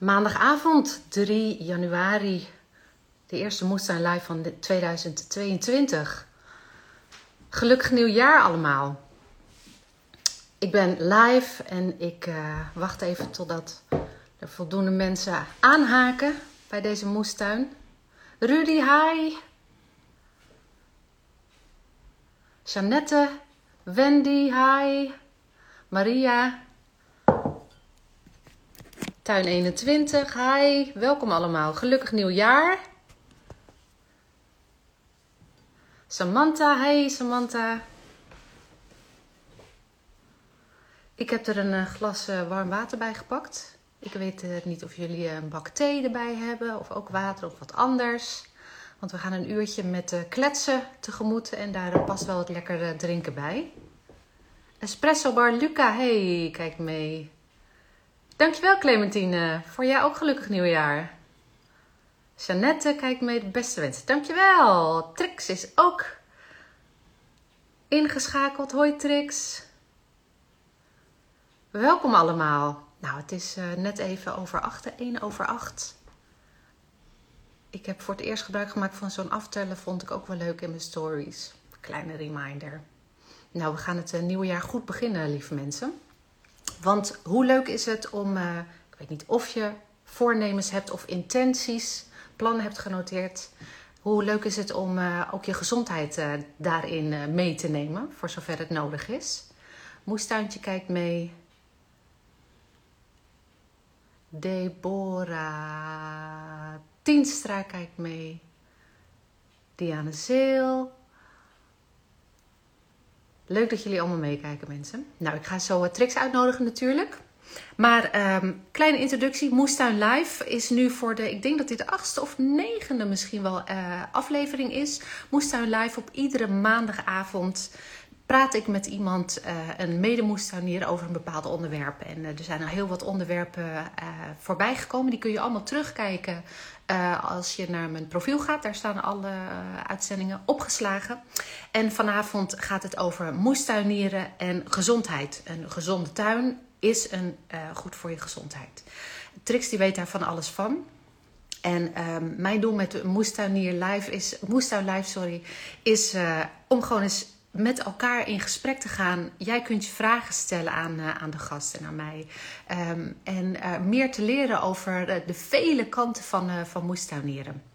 Maandagavond 3 januari, de eerste moestuin live van 2022. Gelukkig nieuwjaar allemaal. Ik ben live en ik uh, wacht even totdat er voldoende mensen aanhaken bij deze moestuin. Rudy, hi. Jeannette, Wendy, hi. Maria, Tuin 21, hi. Welkom allemaal. Gelukkig nieuwjaar. Samantha, hey Samantha. Ik heb er een eh, glas eh, warm water bij gepakt. Ik weet eh, niet of jullie een bak thee erbij hebben of ook water of wat anders. Want we gaan een uurtje met kletsen tegemoet en daar past wel wat lekker drinken bij. Espresso bar Luca, hey, kijk mee. Dankjewel Clementine. Voor jou ook gelukkig nieuwjaar. Jeannette, kijk mee de beste wensen. Dankjewel. Trix is ook ingeschakeld. Hoi Trix. Welkom allemaal. Nou, het is uh, net even over 8, 1 over 8. Ik heb voor het eerst gebruik gemaakt van zo'n aftellen. Vond ik ook wel leuk in mijn stories. Kleine reminder. Nou, we gaan het uh, nieuwe jaar goed beginnen, lieve mensen. Want hoe leuk is het om, uh, ik weet niet of je voornemens hebt of intenties, plannen hebt genoteerd. Hoe leuk is het om uh, ook je gezondheid uh, daarin mee te nemen, voor zover het nodig is. Moestuintje kijkt mee. Deborah Tienstra kijkt mee. Diane Zeel. Leuk dat jullie allemaal meekijken, mensen. Nou, ik ga zo tricks uitnodigen natuurlijk. Maar um, kleine introductie. Moestuin Live is nu voor de, ik denk dat dit de achtste of negende misschien wel uh, aflevering is. Moestuin Live op iedere maandagavond praat ik met iemand, uh, een medemoestuinier, over een bepaald onderwerp. En uh, er zijn al heel wat onderwerpen uh, voorbij gekomen. Die kun je allemaal terugkijken als je naar mijn profiel gaat. Daar staan alle uitzendingen opgeslagen. En vanavond gaat het over moestuinieren en gezondheid. Een gezonde tuin is een, goed voor je gezondheid. Trix die weet daar van alles van. En um, mijn doel met Moestuinier Live is, Moestuin Live, sorry, is om gewoon eens met elkaar in gesprek te gaan. Jij kunt je vragen stellen aan, uh, aan de gast en aan mij. En meer te leren over de, de vele kanten van, uh, van moestuinieren.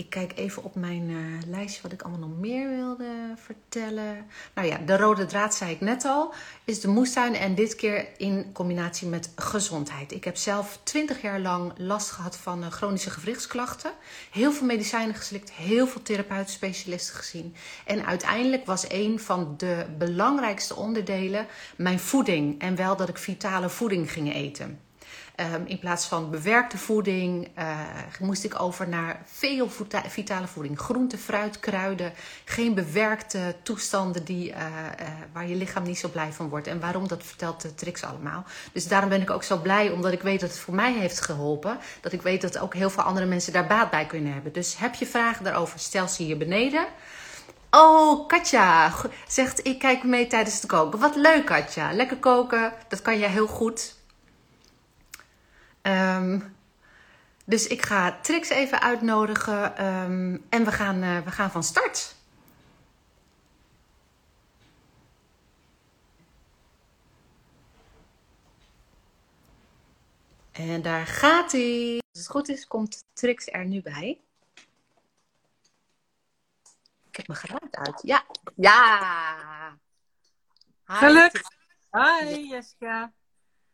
Ik kijk even op mijn uh, lijstje wat ik allemaal nog meer wilde vertellen. Nou ja, de rode draad zei ik net al, is de moestuin en dit keer in combinatie met gezondheid. Ik heb zelf 20 jaar lang last gehad van uh, chronische gewrichtsklachten. Heel veel medicijnen geslikt, heel veel therapeuten, specialisten gezien. En uiteindelijk was een van de belangrijkste onderdelen mijn voeding. En wel dat ik vitale voeding ging eten. Um, in plaats van bewerkte voeding uh, moest ik over naar veel vitale voeding. Groente, fruit, kruiden. Geen bewerkte toestanden die, uh, uh, waar je lichaam niet zo blij van wordt. En waarom, dat vertelt de Trix allemaal. Dus daarom ben ik ook zo blij, omdat ik weet dat het voor mij heeft geholpen. Dat ik weet dat ook heel veel andere mensen daar baat bij kunnen hebben. Dus heb je vragen daarover, stel ze hier beneden. Oh, Katja zegt ik kijk mee tijdens het koken. Wat leuk, Katja. Lekker koken, dat kan jij heel goed. Um, dus ik ga Trix even uitnodigen um, en we gaan, uh, we gaan van start. En daar gaat hij. Als het goed is, komt Trix er nu bij. Ik heb mijn geluid uit. Ja. Ja. Gelukt. Hi Jessica.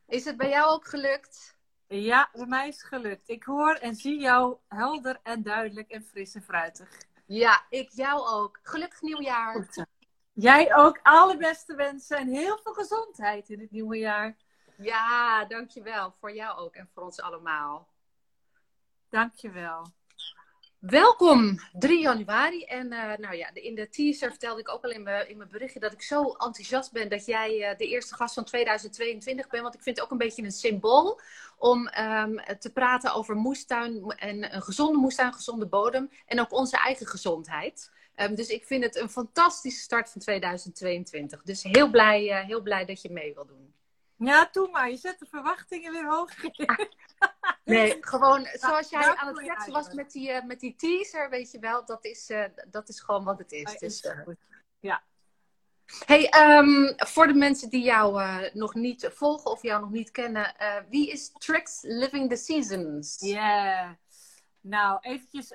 Is het bij jou ook gelukt? Ja, bij mij is het gelukt. Ik hoor en zie jou helder en duidelijk en fris en fruitig. Ja, ik jou ook. Gelukkig nieuwjaar. Goed. Jij ook. Alle beste wensen en heel veel gezondheid in het nieuwe jaar. Ja, dankjewel. Voor jou ook en voor ons allemaal. Dankjewel. Welkom, 3 januari. En uh, nou ja, in de teaser vertelde ik ook al in mijn, berichtje dat ik zo enthousiast ben dat jij uh, de eerste gast van 2022 bent. Want ik vind het ook een beetje een symbool om um, te praten over moestuin en een gezonde moestuin, gezonde bodem en ook onze eigen gezondheid. Um, dus ik vind het een fantastische start van 2022. Dus heel blij, uh, heel blij dat je mee wil doen. Ja, doe maar. Je zet de verwachtingen weer hoog. Nee, gewoon zoals jij aan het kletsen was met die, eh, met die teaser, weet je wel, dat is, eh, dat is gewoon wat het is. Ah, Dus, eh. Ja. Hey, ehm, voor de mensen die jou nog niet volgen of jou nog niet kennen, wie is Trix Living the Seasons? Ja. Nou, eventjes.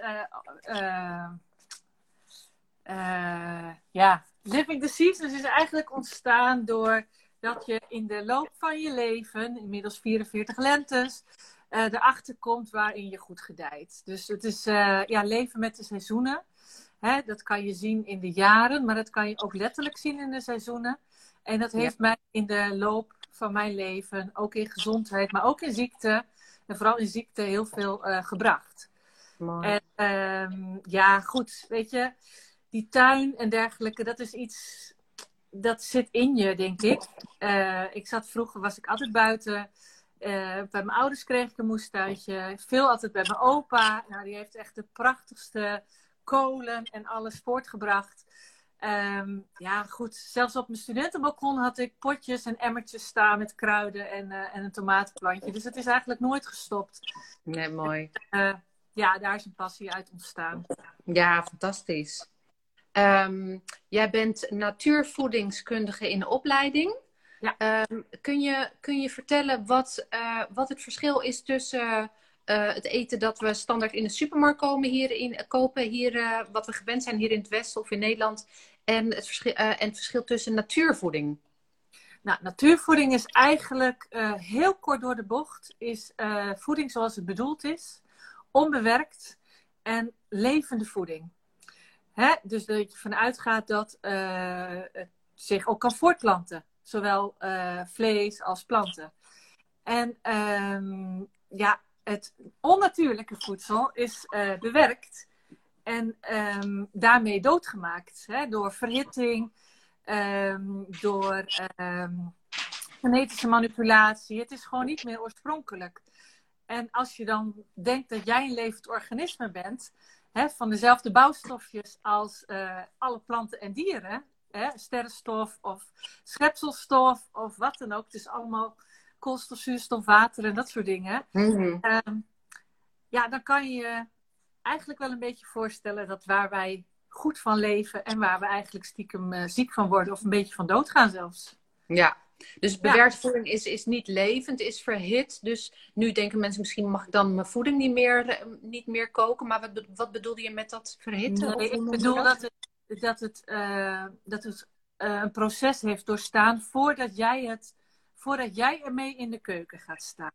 ja, Living the Seasons is eigenlijk ontstaan door dat je in de loop van je leven, inmiddels 44 lentes, eh, erachter komt waarin je goed gedijt. Dus het is eh, ja, leven met de seizoenen. Hè, dat kan je zien in de jaren, maar dat kan je ook letterlijk zien in de seizoenen. En dat heeft mij in de loop van mijn leven, ook in gezondheid, maar ook in ziekte, en vooral in ziekte, heel veel eh, gebracht. Mooi. En ehm, ja, goed, weet je, die tuin en dergelijke, dat is iets, dat zit in je, denk ik. Eh, ik zat vroeger, was ik altijd buiten. Eh, bij mijn ouders kreeg ik een moestuintje. Veel altijd bij mijn opa. Nou, die heeft echt de prachtigste kolen en alles voortgebracht. Ehm, ja, goed. Zelfs op mijn studentenbalkon had ik potjes en emmertjes staan met kruiden en, eh, en een tomatenplantje. Dus het is eigenlijk nooit gestopt. Nee, mooi. Ja, daar is een passie uit ontstaan. Ja, fantastisch. Ehm, jij bent natuurvoedingskundige in de opleiding. Ja. Ehm, kun, je, kun je vertellen wat, eh, wat het verschil is tussen eh, het eten dat we standaard in de supermarkt komen hier in, kopen, hier, eh, wat we gewend zijn hier in het Westen of in Nederland, en het verschil, en het verschil tussen natuurvoeding? Nou, natuurvoeding is eigenlijk heel kort door de bocht. Is voeding zoals het bedoeld is. Onbewerkt en levende voeding. Hè? Dus dat je ervan uitgaat dat eh, het zich ook kan voortplanten. Zowel eh, vlees als planten. En ehm, ja, het onnatuurlijke voedsel is eh, bewerkt. En ehm, daarmee doodgemaakt. Hè? Door verhitting, ehm, door genetische manipulatie. Het is gewoon niet meer oorspronkelijk. En als je dan denkt dat jij een levend organisme bent, hè, van dezelfde bouwstofjes als eh, alle planten en dieren, hè, sterrenstof of schepselstof of wat dan ook, het is allemaal koolstof, zuurstof, water en dat soort dingen. Ehm, ja, dan kan je je eigenlijk wel een beetje voorstellen dat waar wij goed van leven en waar we eigenlijk stiekem eh, ziek van worden of een beetje van doodgaan zelfs. Ja, dus bewerkte voeding is, is niet levend, is verhit. Dus nu denken mensen misschien mag ik dan mijn voeding niet meer, eh, niet meer koken. Maar wat, wat bedoelde je met dat verhitten? Nee, ik bedoel dat het, dat het, eh, dat het eh, een proces heeft doorstaan voordat jij, het, voordat jij ermee in de keuken gaat staan.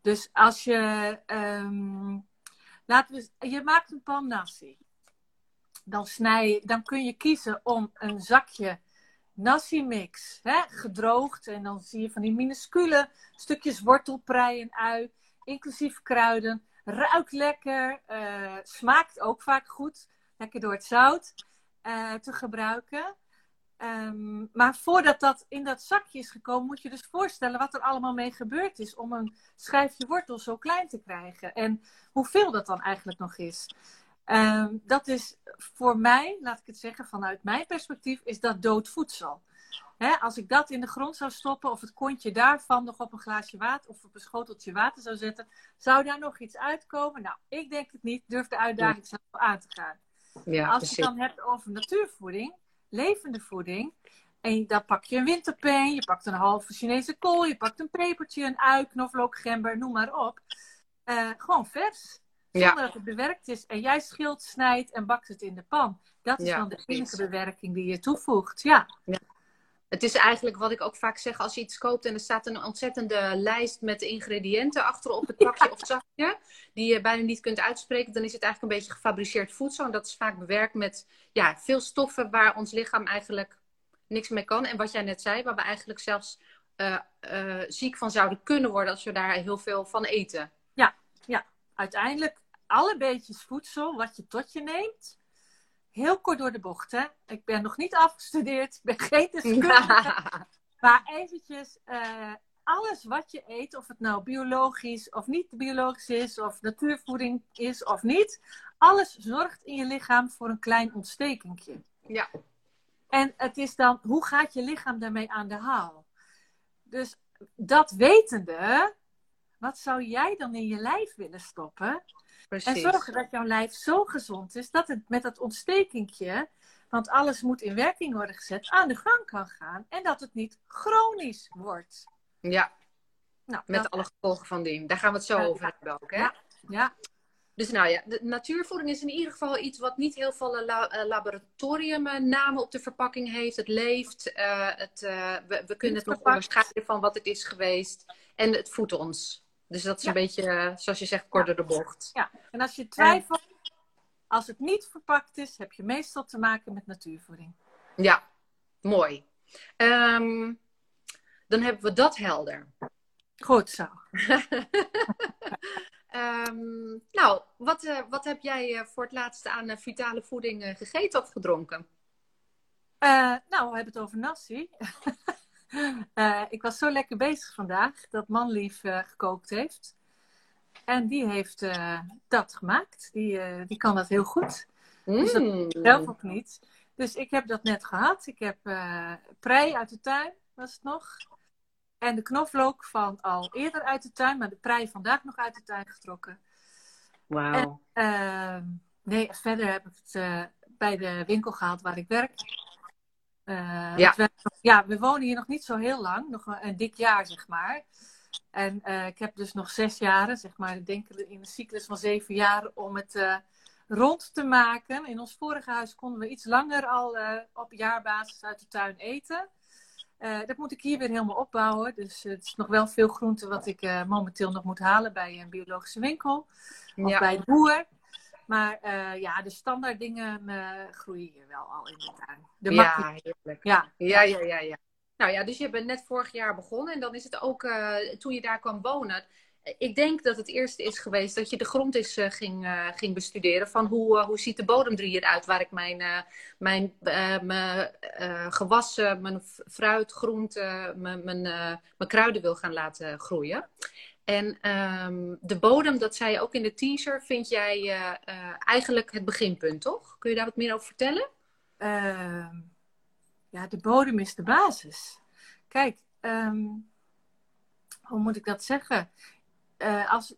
Dus als je, ehm, laten we, je maakt een pan nasi. Dan, snij, dan kun je kiezen om een zakje nasi mix, hè, gedroogd. En dan zie je van die minuscule stukjes wortelprei en ui, inclusief kruiden. Ruikt lekker, eh, smaakt ook vaak goed, lekker door het zout eh, te gebruiken. Ehm, maar voordat dat in dat zakje is gekomen, moet je dus voorstellen wat er allemaal mee gebeurd is om een schijfje wortel zo klein te krijgen. En hoeveel dat dan eigenlijk nog is. Ehm, dat is voor mij, laat ik het zeggen, vanuit mijn perspectief, is dat dood voedsel. Als ik dat in de grond zou stoppen of het kontje daarvan nog op een glaasje water of op een schoteltje water zou zetten, zou daar nog iets uitkomen? Nou, ik denk het niet. Durf de uitdaging zelf aan te gaan. Ja, Als je het dan hebt over natuurvoeding, levende voeding, en dan pak je een winterpeen, je pakt een halve Chinese kool, je pakt een pepertje, een ui, knoflook, gember, noem maar op. Eh, gewoon vers. Ja. Zonder dat het bewerkt is. En jij schilt, snijdt en bakt het in de pan. Dat is Ja, dan de enige bewerking die je toevoegt. Ja. Het is eigenlijk wat ik ook vaak zeg als je iets koopt en er staat een ontzettende lijst met ingrediënten achter op het pakje of zakje, die je bijna niet kunt uitspreken, dan is het eigenlijk een beetje gefabriceerd voedsel. En dat is vaak bewerkt met ja, veel stoffen waar ons lichaam eigenlijk niks mee kan. En wat jij net zei, waar we eigenlijk zelfs eh, eh, ziek van zouden kunnen worden als we daar heel veel van eten. Uiteindelijk, alle beetjes voedsel wat je tot je neemt, heel kort door de bocht. Hè? Ik ben nog niet afgestudeerd, ik ben geen deskundige. Maar eventjes, eh, alles wat je eet, of het nou biologisch of niet biologisch is, of natuurvoeding is of niet, alles zorgt in je lichaam voor een klein ontstekentje. Ja. En het is dan, hoe gaat je lichaam daarmee aan de haal? Dus dat wetende, wat zou jij dan in je lijf willen stoppen? Precies. En zorgen dat jouw lijf zo gezond is dat het met dat ontstekingje, want alles moet in werking worden gezet, aan de gang kan gaan. En dat het niet chronisch wordt. Ja, Nou, met alle gevolgen van dien. Daar gaan we het zo Ja, over hebben ook, hè? Ja. ja, Dus nou ja, de natuurvoeding is in ieder geval iets wat niet heel veel eh, la- eh, laboratoriumnamen op de verpakking heeft. Het leeft, eh, het, we, we kunnen het nog verpakt. onderscheiden van wat het is geweest. En het voedt ons. Dus dat is Ja. een beetje, eh, zoals je zegt, kort door de bocht. ja. En als je twijfelt, als het niet verpakt is, heb je meestal te maken met natuurvoeding. Ja, mooi. Ehm, dan hebben we dat helder. Goed zo. Ehm, nou, wat, eh, wat heb jij eh, voor het laatste aan vitale voeding gegeten of gedronken? Nou, we hebben het over nasi. Eh, ik was zo lekker bezig vandaag dat Manlief eh, gekookt heeft. En die heeft eh, dat gemaakt. Die, die kan dat heel goed. Dus dat Mm. Zelf ook niet. Dus ik heb dat net gehad. Ik heb prei uit de tuin, was het nog. En de knoflook van al eerder uit de tuin, maar de prei vandaag nog uit de tuin getrokken. Wauw. Ehm, nee, verder heb ik het bij de winkel gehaald waar ik werk. Eh, Ja. we, ja, we wonen hier nog niet zo heel lang, nog een, een dik jaar zeg maar. En eh, ik heb dus nog zes jaren, zeg maar, ik denk in een cyclus van zeven jaar om het eh, rond te maken. In ons vorige huis konden we iets langer al op jaarbasis uit de tuin eten. Dat moet ik hier weer helemaal opbouwen. Dus het is nog wel veel groente wat ik momenteel nog moet halen bij een biologische winkel of Ja. bij de boer. Maar eh, ja, de standaard dingen eh, groeien hier wel al in de tuin. De Ja, heerlijk. ja. Ja, ja, ja, ja. Nou ja, dus je bent net vorig jaar begonnen en dan is het ook eh, toen je daar kwam wonen. Ik denk dat het eerste is geweest dat je de grond eens ging, ging bestuderen van hoe, hoe ziet de bodem er hier uit waar ik mijn, mijn, mijn gewassen, mijn fruit, groente, mijn, mijn, mijn kruiden wil gaan laten groeien. En ehm, de bodem, dat zei je ook in de teaser, vind jij eh, eh, eigenlijk het beginpunt, toch? Kun je daar wat meer over vertellen? Ehm, ja, de bodem is de basis. Kijk, ehm, hoe moet ik dat zeggen? Eh, als,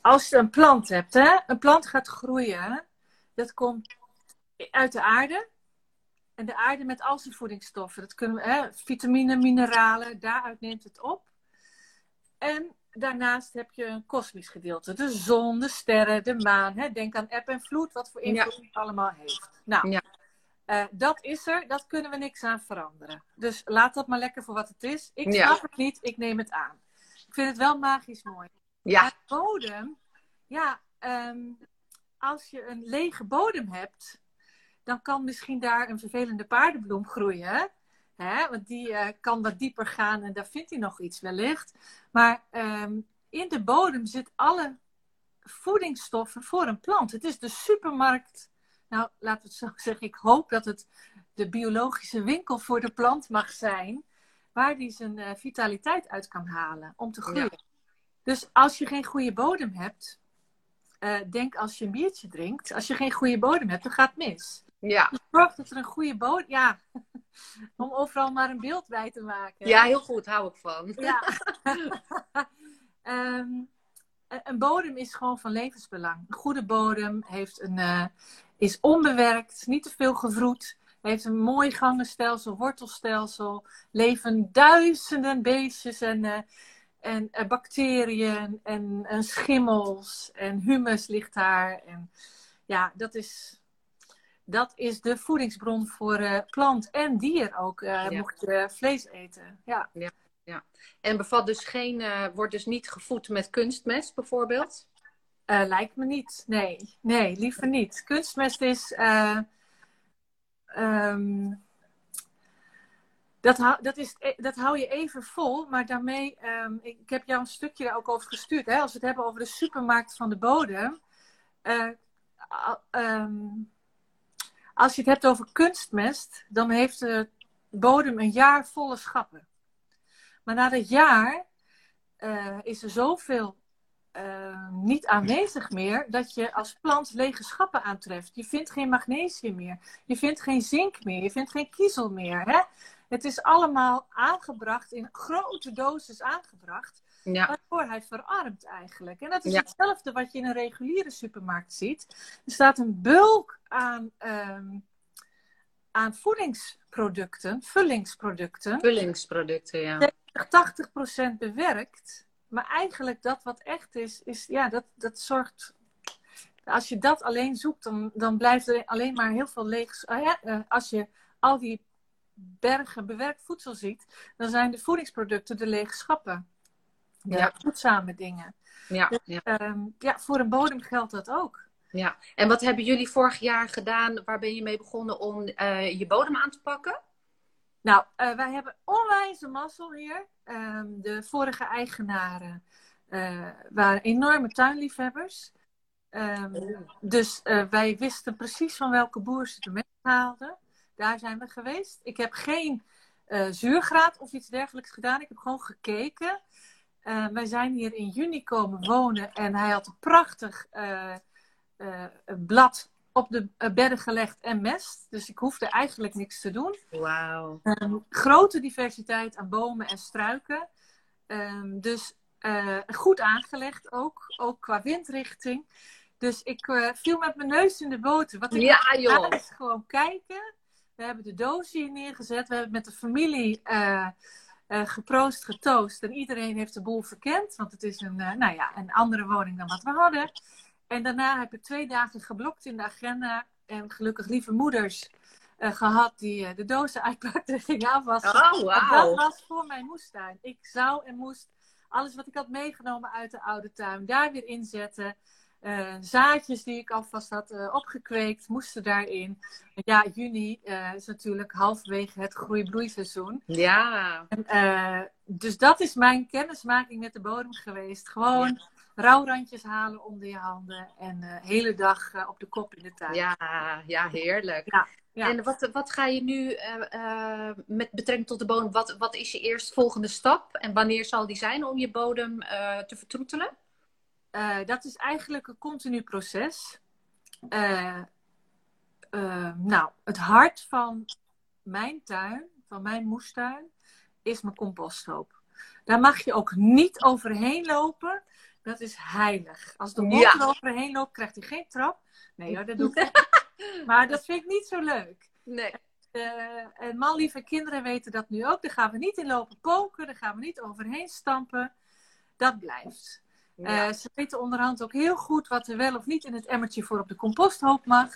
als je een plant hebt, hè? een plant gaat groeien, dat komt uit de aarde. En de aarde met al zijn voedingsstoffen. Dat kunnen we, hè, vitamine, mineralen, daaruit neemt het op. En daarnaast heb je een kosmisch gedeelte. De zon, de sterren, de maan. Hè? Denk aan eb en vloed, wat voor invloed het allemaal heeft. Nou, Ja. eh, dat is er. Dat kunnen we niks aan veranderen. Dus laat dat maar lekker voor wat het is. Ik Ja. snap het niet, ik neem het aan. Ik vind het wel magisch mooi. Ja, Maar bodem, ja, ehm, als je een lege bodem hebt, dan kan misschien daar een vervelende paardenbloem groeien. Hè? Want die eh, kan wat dieper gaan en daar vindt hij nog iets wellicht. Maar ehm, in de bodem zit alle voedingsstoffen voor een plant. Het is de supermarkt. Nou, laten we het zo zeggen. Ik hoop dat het de biologische winkel voor de plant mag zijn. Waar die zijn eh, vitaliteit uit kan halen om te groeien. Dus als je geen goede bodem hebt, eh, denk als je een biertje drinkt. Als je geen goede bodem hebt, dan gaat het mis. Ja. Dus zorg dat er een goede bodem... Ja, om overal maar een beeld bij te maken. ja, heel goed, hou ik van. Ja. Ehm, een- een bodem is gewoon van levensbelang. Een goede bodem heeft een, eh, is onbewerkt, niet te veel gevroed. Heeft een mooi gangenstelsel, wortelstelsel. Leven duizenden beestjes en, eh, en eh, bacteriën en, en schimmels. En humus ligt daar. En ja, dat is, dat is de voedingsbron voor eh, plant en dier ook. Ja. Mocht je vlees eten. Ja. En bevat dus geen, eh, wordt dus niet gevoed met kunstmest bijvoorbeeld? Lijkt me niet. Nee, nee, liever niet. Kunstmest is. eh, ehm, dat, hou, dat, is dat hou je even vol, maar daarmee. ehm, ik, ik heb jou een stukje daar ook over gestuurd. Hè? Als we het hebben over de supermarkt van de bodem. ehm, als je het hebt over kunstmest, dan heeft de bodem een jaar volle schappen. Maar na dat jaar eh, is er zoveel eh, niet aanwezig meer dat je als plant lege schappen aantreft. Je vindt geen magnesium meer, je vindt geen zink meer, je vindt geen kiezel meer. Hè? Het is allemaal aangebracht, in grote doses aangebracht, ja. waardoor hij verarmt eigenlijk. En dat is hetzelfde wat je in een reguliere supermarkt ziet. Er staat een bulk aan, ehm, aan voedingsproducten, vullingsproducten. Vullingsproducten, ja. 80% bewerkt. Maar eigenlijk dat wat echt is, is ja, dat, dat zorgt. Als je dat alleen zoekt, dan, dan blijft er alleen maar heel veel leeg. Ah eh, als je al die bergen bewerkt voedsel ziet, dan zijn de voedingsproducten de lege schappen. De ja. voedzame dingen. Ja, dus, ja. Ehm, ja, voor een bodem geldt dat ook. Ja, en wat hebben jullie vorig jaar gedaan? Waar ben je mee begonnen om uh, je bodem aan te pakken? Nou, uh, wij hebben onwijze mazzel hier. Ehm, de vorige eigenaren uh, waren enorme tuinliefhebbers. Um, dus uh, wij wisten precies van welke boer ze de haalden. Daar zijn we geweest. Ik heb geen zuurgraad of iets dergelijks gedaan. Ik heb gewoon gekeken. Wij zijn hier in juni komen wonen en hij had een prachtig blad op de eh, bedden gelegd en mest. Dus ik hoefde eigenlijk niks te doen. Wauw. Um, grote diversiteit aan bomen en struiken. Um, dus goed aangelegd ook, ook qua windrichting. Dus ik viel met mijn neus in de boter. Wat ik ja, joh. is gewoon kijken. We hebben de doos hier neergezet. We hebben met de familie uh, geproost, getoost. En iedereen heeft de boel verkend. Want het is een, nou ja, een andere woning dan wat we hadden. En daarna heb ik twee dagen geblokt in de agenda. En gelukkig lieve moeders uh, gehad die de dozen uitpakten en gingen afwassen. Oh, wow. Dat was voor mijn moestuin. Ik zou en moest alles wat ik had meegenomen uit de oude tuin daar weer inzetten. Uh, zaadjes die ik alvast had opgekweekt, moesten daarin. Ja, juni is natuurlijk halverwege het groei-bloeiseizoen. Ja. En, dus dat is mijn kennismaking met de bodem geweest. Gewoon rouwrandjes halen onder je handen en de hele dag op de kop in de tuin. Ja, ja heerlijk. Ja, ja. En wat, wat ga je nu met betrekking tot de bodem, wat, wat is je eerstvolgende stap en wanneer zal die zijn om je bodem te vertroetelen? Dat is eigenlijk een continu proces. nou, het hart van mijn tuin, van mijn moestuin, is mijn composthoop. Daar mag je ook niet overheen lopen. Dat is heilig. Als de hond ja. er overheen loopt, krijgt hij geen trap. Nee hoor, dat doe ik niet. Maar dat vind ik niet zo leuk. Nee. Uh, en manlieve kinderen weten dat nu ook. Daar gaan we niet in lopen poken. Daar gaan we niet overheen stampen. Dat blijft. Ja. Uh, ze weten onderhand ook heel goed wat er wel of niet in het emmertje voor op de composthoop mag.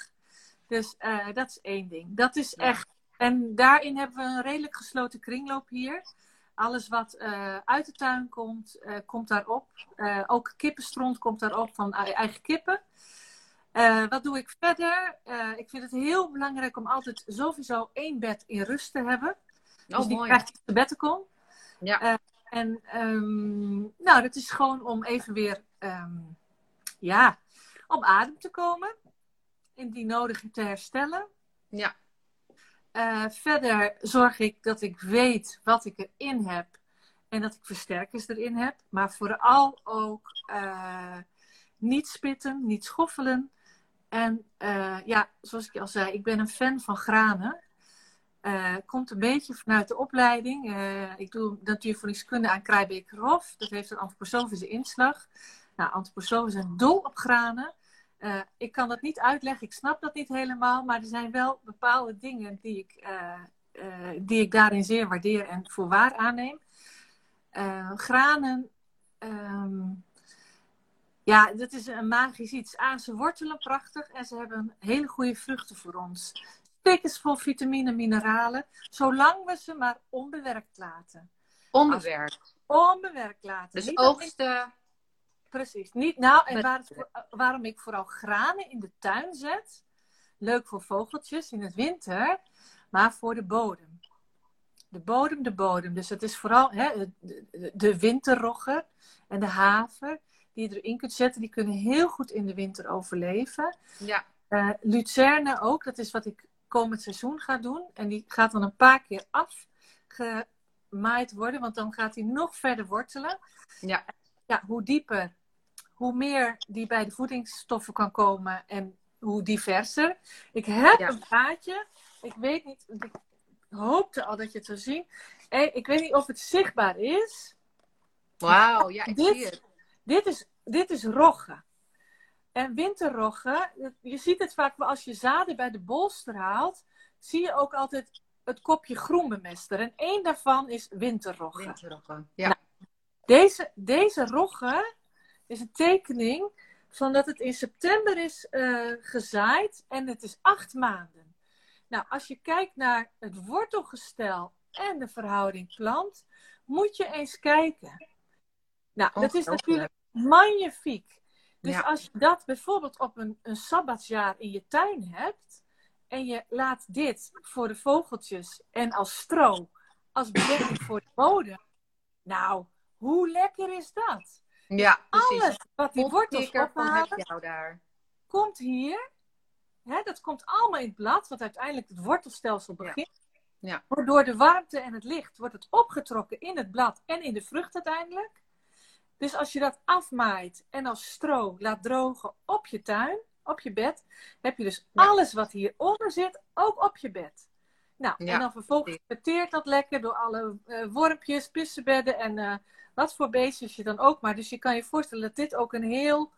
Dus uh, dat is één ding. Dat is echt. En daarin hebben we een redelijk gesloten kringloop hier. Alles wat uh, uit de tuin komt, komt daarop. Ook kippenstront komt daarop van eigen kippen. wat doe ik verder? ik vind het heel belangrijk om altijd sowieso één bed in rust te hebben. Oh, dus die mooi. krijgt de beddenkom. Ja. En um, nou, dat is gewoon om even weer um, ja, op adem te komen. Indien nodig te herstellen. Ja. Uh, verder zorg ik dat ik weet wat ik erin heb en dat ik versterkers erin heb. Maar vooral ook uh, niet spitten, niet schoffelen. En uh, ja, zoals ik al zei, ik ben een fan van granen. Komt een beetje vanuit de opleiding. ik doe natuurvoedingskunde aan Krijbekerhof. Dat heeft een antroposofische inslag. Nou, antroposofen zijn dol op granen. Uh, ik kan dat niet uitleggen, ik snap dat niet helemaal, maar er zijn wel bepaalde dingen die ik, die ik daarin zeer waardeer en voor waar aanneem. granen, um, ja, dat is een magisch iets. A, ze wortelen prachtig en ze hebben hele goede vruchten voor ons. Stikkers vol vitamine, mineralen, zolang we ze maar onbewerkt laten. Onbewerkt? Onbewerkt laten. Dus oogsten Precies. Niet, nou, en waar waarom ik vooral granen in de tuin zet. Leuk voor vogeltjes in het winter, maar voor de bodem. De bodem, de bodem. Dus het is vooral hè, de, de winterrogge en de haver die je erin kunt zetten. Die kunnen heel goed in de winter overleven. Ja. Uh, lucerne ook, dat is wat ik komend seizoen ga doen. En die gaat dan een paar keer afgemaaid worden, want dan gaat hij nog verder wortelen. Ja. Ja, hoe dieper, hoe meer die bij de voedingsstoffen kan komen en hoe diverser. Ik heb Ja. een plaatje. Ik weet niet, ik hoopte al dat je het zou zien. Ik weet niet of het zichtbaar is. Wauw, ja, ik Dit- zie het. Dit is, dit is rogge. En winterrogge, je ziet het vaak als je zaden bij de bolster haalt, zie je ook altijd het kopje groenbemester. En één daarvan is winterrogge. Winterrogge. Ja. Deze, deze rogge is een tekening van dat het in september is eh, gezaaid en het is acht maanden. Nou, als je kijkt naar het wortelgestel en de verhouding plant, moet je eens kijken. Nou, dat is natuurlijk magnifiek. Dus Ja. als je dat bijvoorbeeld op een, een sabbatsjaar in je tuin hebt en je laat dit voor de vogeltjes en als stro, als bedekking voor de bodem. Nou, hoe lekker is dat? Ja, precies. Alles wat die wortels ophalen, daar. komt hier. Hè, dat komt allemaal in het blad, wat uiteindelijk het wortelstelsel begint. Ja. Door de warmte en het licht wordt het opgetrokken in het blad en in de vrucht uiteindelijk. Dus als je dat afmaait en als stro laat drogen op je tuin, op je bed, heb je dus Ja. alles wat hieronder zit ook op je bed. Nou, Ja, en dan vervolgens verteert dat lekker door alle eh, wormpjes, pissenbedden en eh, wat voor beestjes je dan ook maar. Dus je kan je voorstellen dat dit ook een heel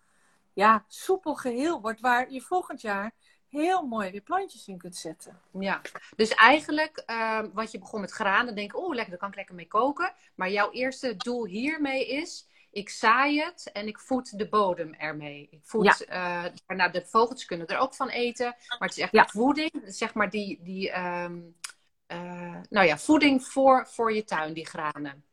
ja, soepel geheel wordt waar je volgend jaar heel mooi weer plantjes in kunt zetten. Ja, dus eigenlijk, ehm, wat je begon met granen, denk ik, oh lekker, daar kan ik lekker mee koken. Maar jouw eerste doel hiermee is, ik zaai het en ik voed de bodem ermee. Ik voed, eh, nou, de vogels kunnen er ook van eten, maar het is echt Ja. voeding, zeg maar die, die ehm, eh, nou ja, voeding voor, voor je tuin, die granen.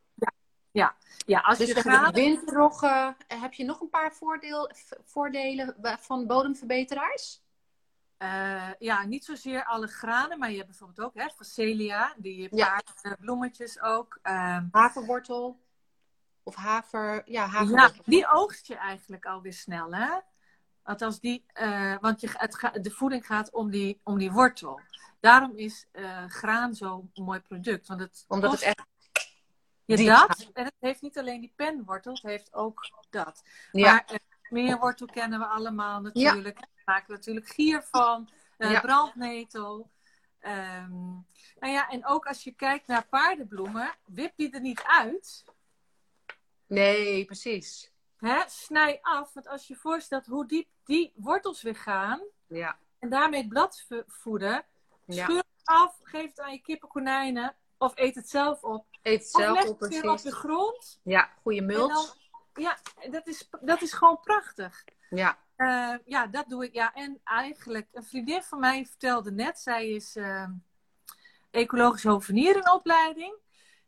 Ja, als Dus je de granen... winterroggen, heb je nog een paar voordeel, voordelen van bodemverbeteraars? Eh, ja, niet zozeer alle granen, maar je hebt bijvoorbeeld ook hè, facelia, die Ja. paardbloemetjes ook. Ehm, Haverwortel of haver, ja, ja, haverwortel. die oogst je eigenlijk alweer snel, hè? Althans, die, eh, want je, het ga- de voeding gaat om die, om die wortel. Daarom is eh, graan zo'n mooi product. Want het Omdat het echt, je diep dat. En het heeft niet alleen die penwortel, het heeft ook dat. ja, Maar eh, meerwortel kennen we allemaal natuurlijk. Daar maken we natuurlijk gier van. Ja. Brandnetel. Ehm, nou ja, en ook als je kijkt naar paardenbloemen, wip die er niet uit. Nee, precies. Hè? Snij af, want als je je voorstelt hoe diep die wortels weer gaan Ja, en daarmee het blad vo- voeden, ja. scheur het af, geef het aan je kippen, konijnen of eet het zelf op. Eet het zelf op, het weer op precies. de grond. Ja, goede mulch. ja, dat is, dat is gewoon prachtig. Ja, Eh, ja, dat doe ik. Ja, en eigenlijk, een vriendin van mij vertelde net, zij is uh, ecologisch hovenier in opleiding,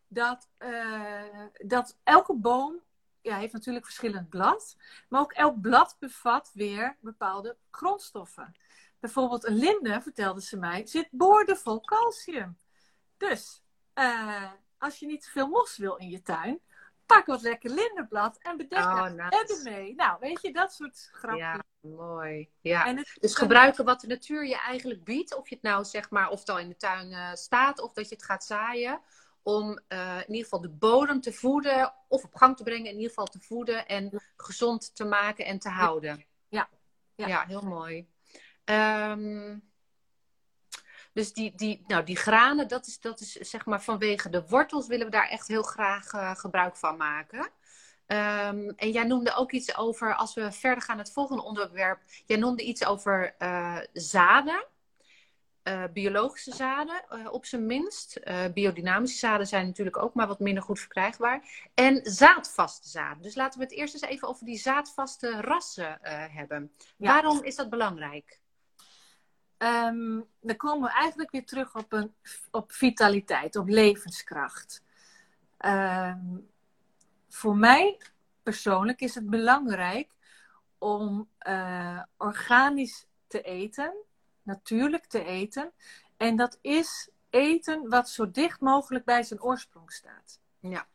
dat, eh, dat elke boom, ja, heeft natuurlijk verschillend blad, maar ook elk blad bevat weer bepaalde grondstoffen. Bijvoorbeeld een linde, vertelde ze mij, zit boordevol calcium. Dus, eh, als je niet te veel mos wil in je tuin, pak wat lekker lindenblad en bedek Oh, daar nice. bedden mee. Nou, weet je, dat soort grappen. ja, mooi. Ja. En het, Dus gebruiken wat de natuur je eigenlijk biedt. Of je het nou zeg maar, of het al in de tuin eh, staat, of dat je het gaat zaaien. Om eh, in ieder geval de bodem te voeden, of op gang te brengen, in ieder geval te voeden en gezond te maken en te houden. Ja. Ja, Ja. heel mooi. Ehm, dus die, die, nou, die granen, dat is, dat is zeg maar vanwege de wortels willen we daar echt heel graag eh, gebruik van maken. Ehm, en jij noemde ook iets over, als we verder gaan naar het volgende onderwerp. Jij noemde iets over eh, zaden. Eh, biologische zaden, eh, op zijn minst. Eh, biodynamische zaden zijn natuurlijk ook maar wat minder goed verkrijgbaar. En zaadvaste zaden. Dus laten we het eerst eens even over die zaadvaste rassen hebben. Ja. Waarom is dat belangrijk? Ehm, dan komen we eigenlijk weer terug op, een, op vitaliteit, op levenskracht. Ehm, voor mij persoonlijk is het belangrijk om organisch te eten, natuurlijk te eten. En dat is eten wat zo dicht mogelijk bij zijn oorsprong staat. Ja.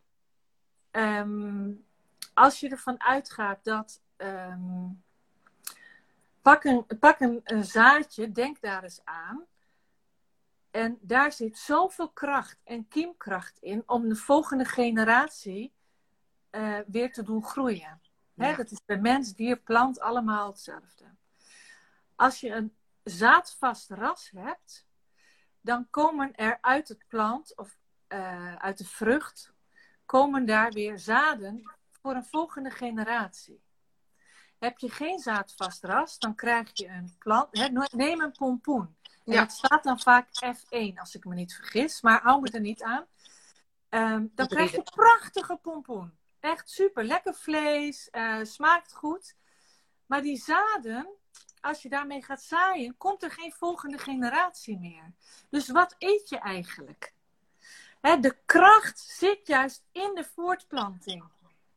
Ehm, als je ervan uitgaat dat. ehm, pak een, pak een, een zaadje, denk daar eens aan. En daar zit zoveel kracht en kiemkracht in om de volgende generatie eh, weer te doen groeien. Ja. Dat is bij mens, dier, plant allemaal hetzelfde. Als je een zaadvast ras hebt, dan komen er uit het plant of eh, uit de vrucht, komen daar weer zaden voor een volgende generatie. Heb je geen zaadvast ras, dan krijg je een plant. No- neem een pompoen. En Ja. dat staat dan vaak F1, als ik me niet vergis, maar hou me er niet aan. Ehm, dan krijg je prachtige pompoen. Echt super. Lekker vlees, eh, smaakt goed. Maar die zaden, als je daarmee gaat zaaien, komt er geen volgende generatie meer. Dus wat eet je eigenlijk? Hè, de kracht zit juist in de voortplanting.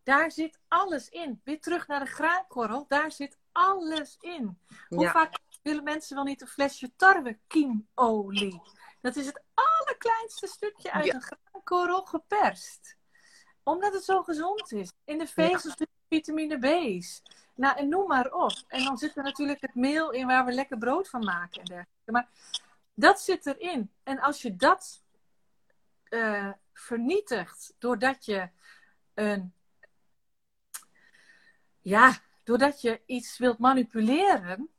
Daar zit alles in. Weer terug naar de graankorrel, daar zit alles in. Hoe Ja. vaak willen mensen wel niet een flesje tarwekiemolie? Dat is het allerkleinste stukje uit Ja. een graankorrel geperst. Omdat het zo gezond is. In de vezels zitten vitamine B's. Nou, en noem maar op. En dan zit er natuurlijk het meel in waar we lekker brood van maken en dergelijke. Maar dat zit erin. En als je dat eh, vernietigt doordat je een ja, doordat je iets wilt manipuleren,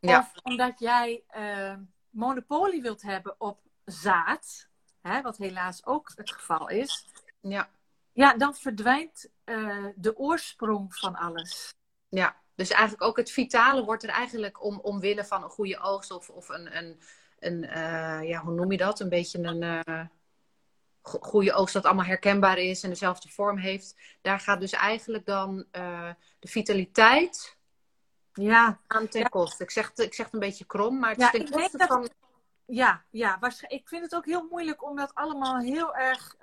Ja. of omdat jij eh, monopolie wilt hebben op zaad, hè, wat helaas ook het geval is, Ja. ja, dan verdwijnt eh, de oorsprong van alles. Ja, dus eigenlijk ook het vitale wordt er eigenlijk om, omwille van een goede oogst of, of een, een, een eh, ja, hoe noem je dat? Een beetje een eh, go- goede oogst dat allemaal herkenbaar is en dezelfde vorm heeft. Daar gaat dus eigenlijk dan eh, de vitaliteit Ja, aan ten koste. Ik zeg, het- ik zeg het een beetje krom, maar het Ja, is ten koste dat- van... ja, ja ik vind het ook heel moeilijk om dat allemaal heel erg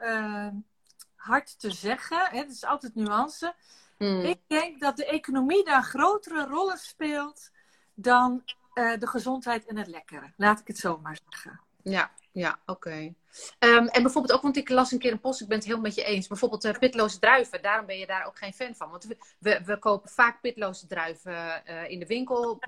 hard te zeggen. Het is altijd nuance. Hmm, Ik denk dat de economie daar grotere rollen speelt dan eh, de gezondheid en het lekkere. Laat ik het zo maar zeggen. Ja, ja, oké. Ehm, en bijvoorbeeld ook, want ik las een keer een post, ik ben het heel met je eens. Bijvoorbeeld eh, pitloze druiven, daarom ben je daar ook geen fan van. Want we, we, we kopen vaak pitloze druiven eh, in de winkel, op,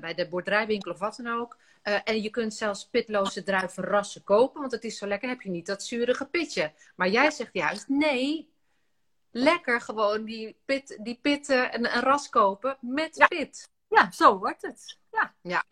bij de boerderijwinkel of wat dan ook. En je kunt zelfs pitloze druivenrassen kopen, want het is zo lekker, heb je niet dat zurige pitje. Maar jij zegt juist, nee, lekker gewoon die, pit, die pitten en een ras kopen met Ja. pit. Ja, zo wordt het. Ja,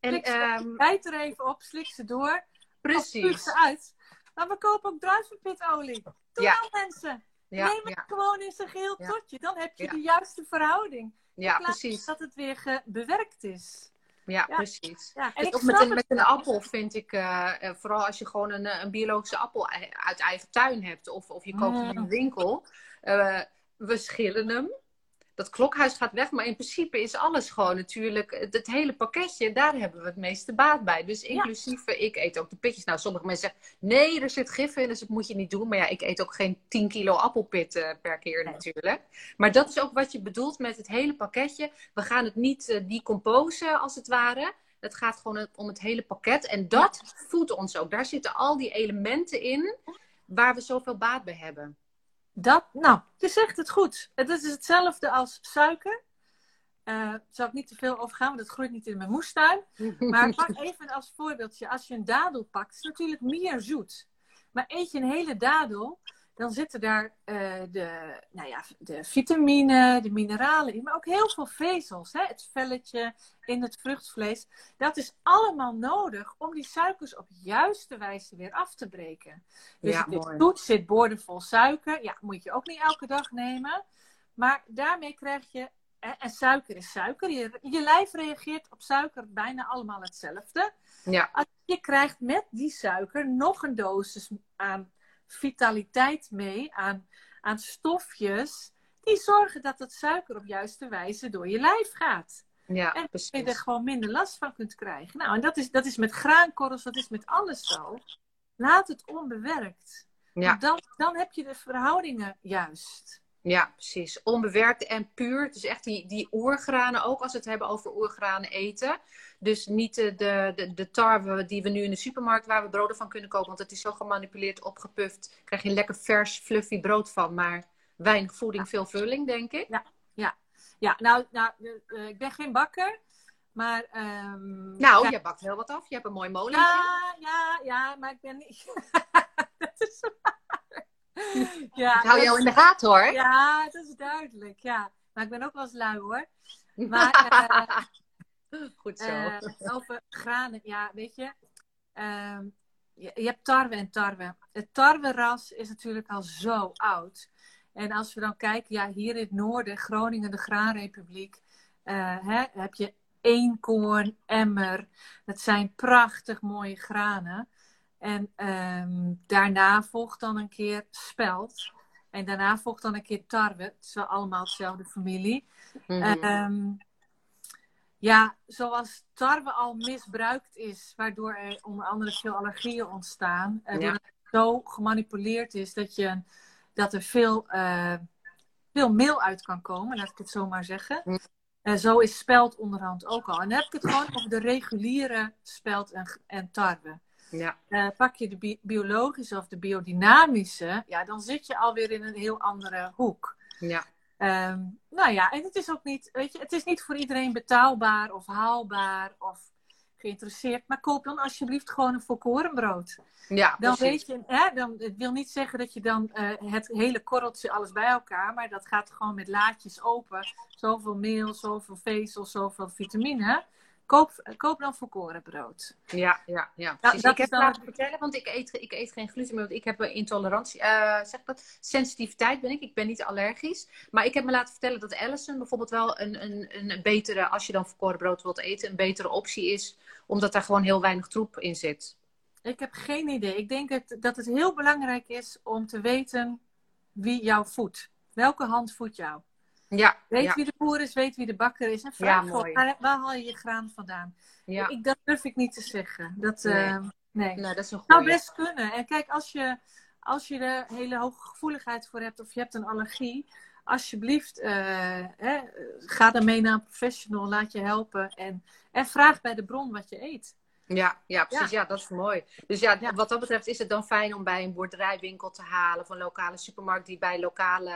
En Slik ze ehm, bijt er even op, slik ze door, precies. ze uit. Maar we kopen ook druivenpitolie. Doe Ja. nou mensen. Ja, Neem het ja, gewoon in zijn geheel Ja. tot je. Dan heb je Ja. de juiste verhouding. ja, precies. Dat het weer bewerkt is. Ja, Ja. precies. Ja, en Dus met een, met een appel vind ik, eh, eh, vooral als je gewoon een, eh, een biologische appel uit eigen tuin hebt, of, of je koopt in Mm. een winkel, we schillen hem. Dat klokhuis gaat weg, maar in principe is alles gewoon natuurlijk, het, het hele pakketje, daar hebben we het meeste baat bij. Dus inclusief, eh, ik eet ook de pitjes. Nou, sommige mensen zeggen, nee, er zit gif in, dus dat moet je niet doen. Maar ja, ik eet ook geen 10 kilo appelpit eh, per keer Nee. natuurlijk. Maar dat is ook wat je bedoelt met het hele pakketje. We gaan het niet eh decomposen, als het ware. Het gaat gewoon om het hele pakket. En dat voedt ons ook. Daar zitten al die elementen in waar we zoveel baat bij hebben. Dat, nou, je zegt het goed. Het is hetzelfde als suiker. Eh Daar zal ik niet te veel over gaan, want dat groeit niet in mijn moestuin. Maar pak even als voorbeeldje. Als je een dadel pakt, is het natuurlijk meer zoet. Maar eet je een hele dadel, dan zitten daar eh, de, nou ja, de vitamine, de mineralen in. Maar ook heel veel vezels. Hè? Het velletje in het vruchtvlees. Dat is allemaal nodig om die suikers op juiste wijze weer af te breken. Dus Ja, mooi. zoet, zit boordevol suiker. Ja, moet je ook niet elke dag nemen. Maar daarmee krijg je en en suiker is suiker. Je, je lijf reageert op suiker bijna allemaal hetzelfde. Ja, je krijgt met die suiker nog een dosis aan vitaliteit mee, aan, aan stofjes, die zorgen dat het suiker op juiste wijze door je lijf gaat. ja En dat je er gewoon minder last van kunt krijgen. Nou, en dat is, dat is met graankorrels, dat is met alles zo. Laat het onbewerkt. Ja. Dan, dan heb je de verhoudingen juist. Ja, precies. Onbewerkt en puur. Het is echt die, die oergranen ook, als we het hebben over oergranen eten. Dus niet de, de, de, de tarwe die we nu in de supermarkt, waar we broden van kunnen kopen. Want het is zo gemanipuleerd, opgepuft. Krijg je lekker vers, fluffy brood van. Maar weinig voeding, veel vulling, denk ik. Ja, nou, nou eh, eh, ik ben geen bakker. Maar. ehm, Nou, kijk- jij bakt heel wat af. Je hebt een mooi molentje. Ja, ja, ja, maar ik ben niet. dat is. ja, ik hou jou in de gaten hoor. Ja, dat is duidelijk. Ja. Maar ik ben ook wel eens lui hoor. Maar, uh, Goed zo. Uh, over granen, ja, weet je. Uh, je, je, hebt tarwe en tarwe. Het tarweras is natuurlijk al zo oud. En als we dan kijken, ja, hier in het noorden, Groningen, de Graanrepubliek, uh, hè, heb je eenkoorn, emmer. Dat zijn prachtig mooie granen. En um, daarna volgt dan een keer spelt. En daarna volgt dan een keer tarwe. Het is wel allemaal dezelfde familie. Mm -hmm. um, ja, zoals tarwe al misbruikt is, waardoor er onder andere veel allergieën ontstaan. Uh, ja. het zo gemanipuleerd is dat, je, dat er veel, uh, veel meel uit kan komen, laat ik het zo maar zeggen. Mm. Uh, zo is spelt onderhand ook al. En dan heb ik het gewoon over de reguliere spelt en, en tarwe. Ja. Uh, pak je de bi biologische of de biodynamische, ja, dan zit je alweer in een heel andere hoek. Ja. Um, nou ja, en het is ook niet, weet je, het is niet voor iedereen betaalbaar of haalbaar of geïnteresseerd. Maar koop dan alsjeblieft gewoon een volkorenbrood. Ja, dan weet je, hè, dan, het wil niet zeggen dat je dan uh, het hele korreltje alles bij elkaar, maar dat gaat gewoon met laadjes open. Zoveel meel, zoveel vezel, zoveel vitamine. Koop, koop dan volkorenbrood. Ja, ja, ja. Precies. Dat, ik heb dan... laten vertellen, want ik eet, ik eet geen gluten meer, want ik heb een intolerantie. Uh, zeg dat? Sensitiviteit ben ik. Ik ben niet allergisch. Maar ik heb me laten vertellen dat Allison bijvoorbeeld wel een, een, een betere, als je dan volkorenbrood wilt eten, een betere optie is. Omdat daar gewoon heel weinig troep in zit. Ik heb geen idee. Ik denk dat, dat het heel belangrijk is om te weten wie jou voedt. Welke hand voedt jou? Ja, weet ja. wie de boer is, weet wie de bakker is. En vraag ja, waar, waar, haal je je graan vandaan? Ja. Ik, dat durf ik niet te zeggen. Dat, nee. Uh, nee. Nou, dat is een goeie. Nou, best kunnen. En kijk, als je, als je er hele hoge gevoeligheid voor hebt of je hebt een allergie, alsjeblieft, uh, hè, ga dan mee naar een professional, laat je helpen en, en vraag bij de bron wat je eet. Ja, ja, precies. Ja. ja. dat is mooi. Dus ja, ja, wat dat betreft is het dan fijn om bij een boerderijwinkel te halen een lokale supermarkt die bij lokale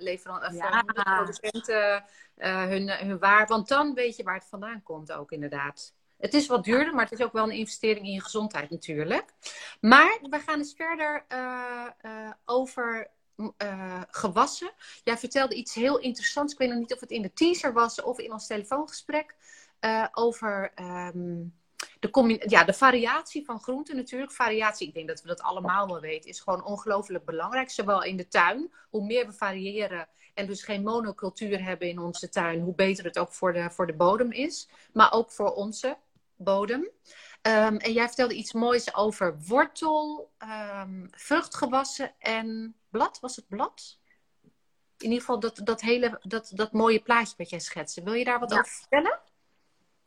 uh, ja. producenten uh, hun, hun waar. Want dan weet je waar het vandaan komt ook inderdaad. Het is wat duurder, maar het is ook wel een investering in je gezondheid natuurlijk. Maar we gaan eens verder uh, over uh, gewassen. Jij vertelde iets heel interessants. Ik weet nog niet of het in de teaser was of in ons telefoongesprek. Uh, over um, de, ja, de variatie van groenten natuurlijk. Variatie, ik denk dat we dat allemaal wel weten, is gewoon ongelooflijk belangrijk. Zowel in de tuin, hoe meer we variëren en dus geen monocultuur hebben in onze tuin, hoe beter het ook voor de, voor de bodem is. Maar ook voor onze bodem. Um, en jij vertelde iets moois over wortel, um, vruchtgewassen en blad. Was het blad? In ieder geval dat, dat hele dat, dat mooie plaatje wat jij schetste. Wil je daar wat ja. over vertellen?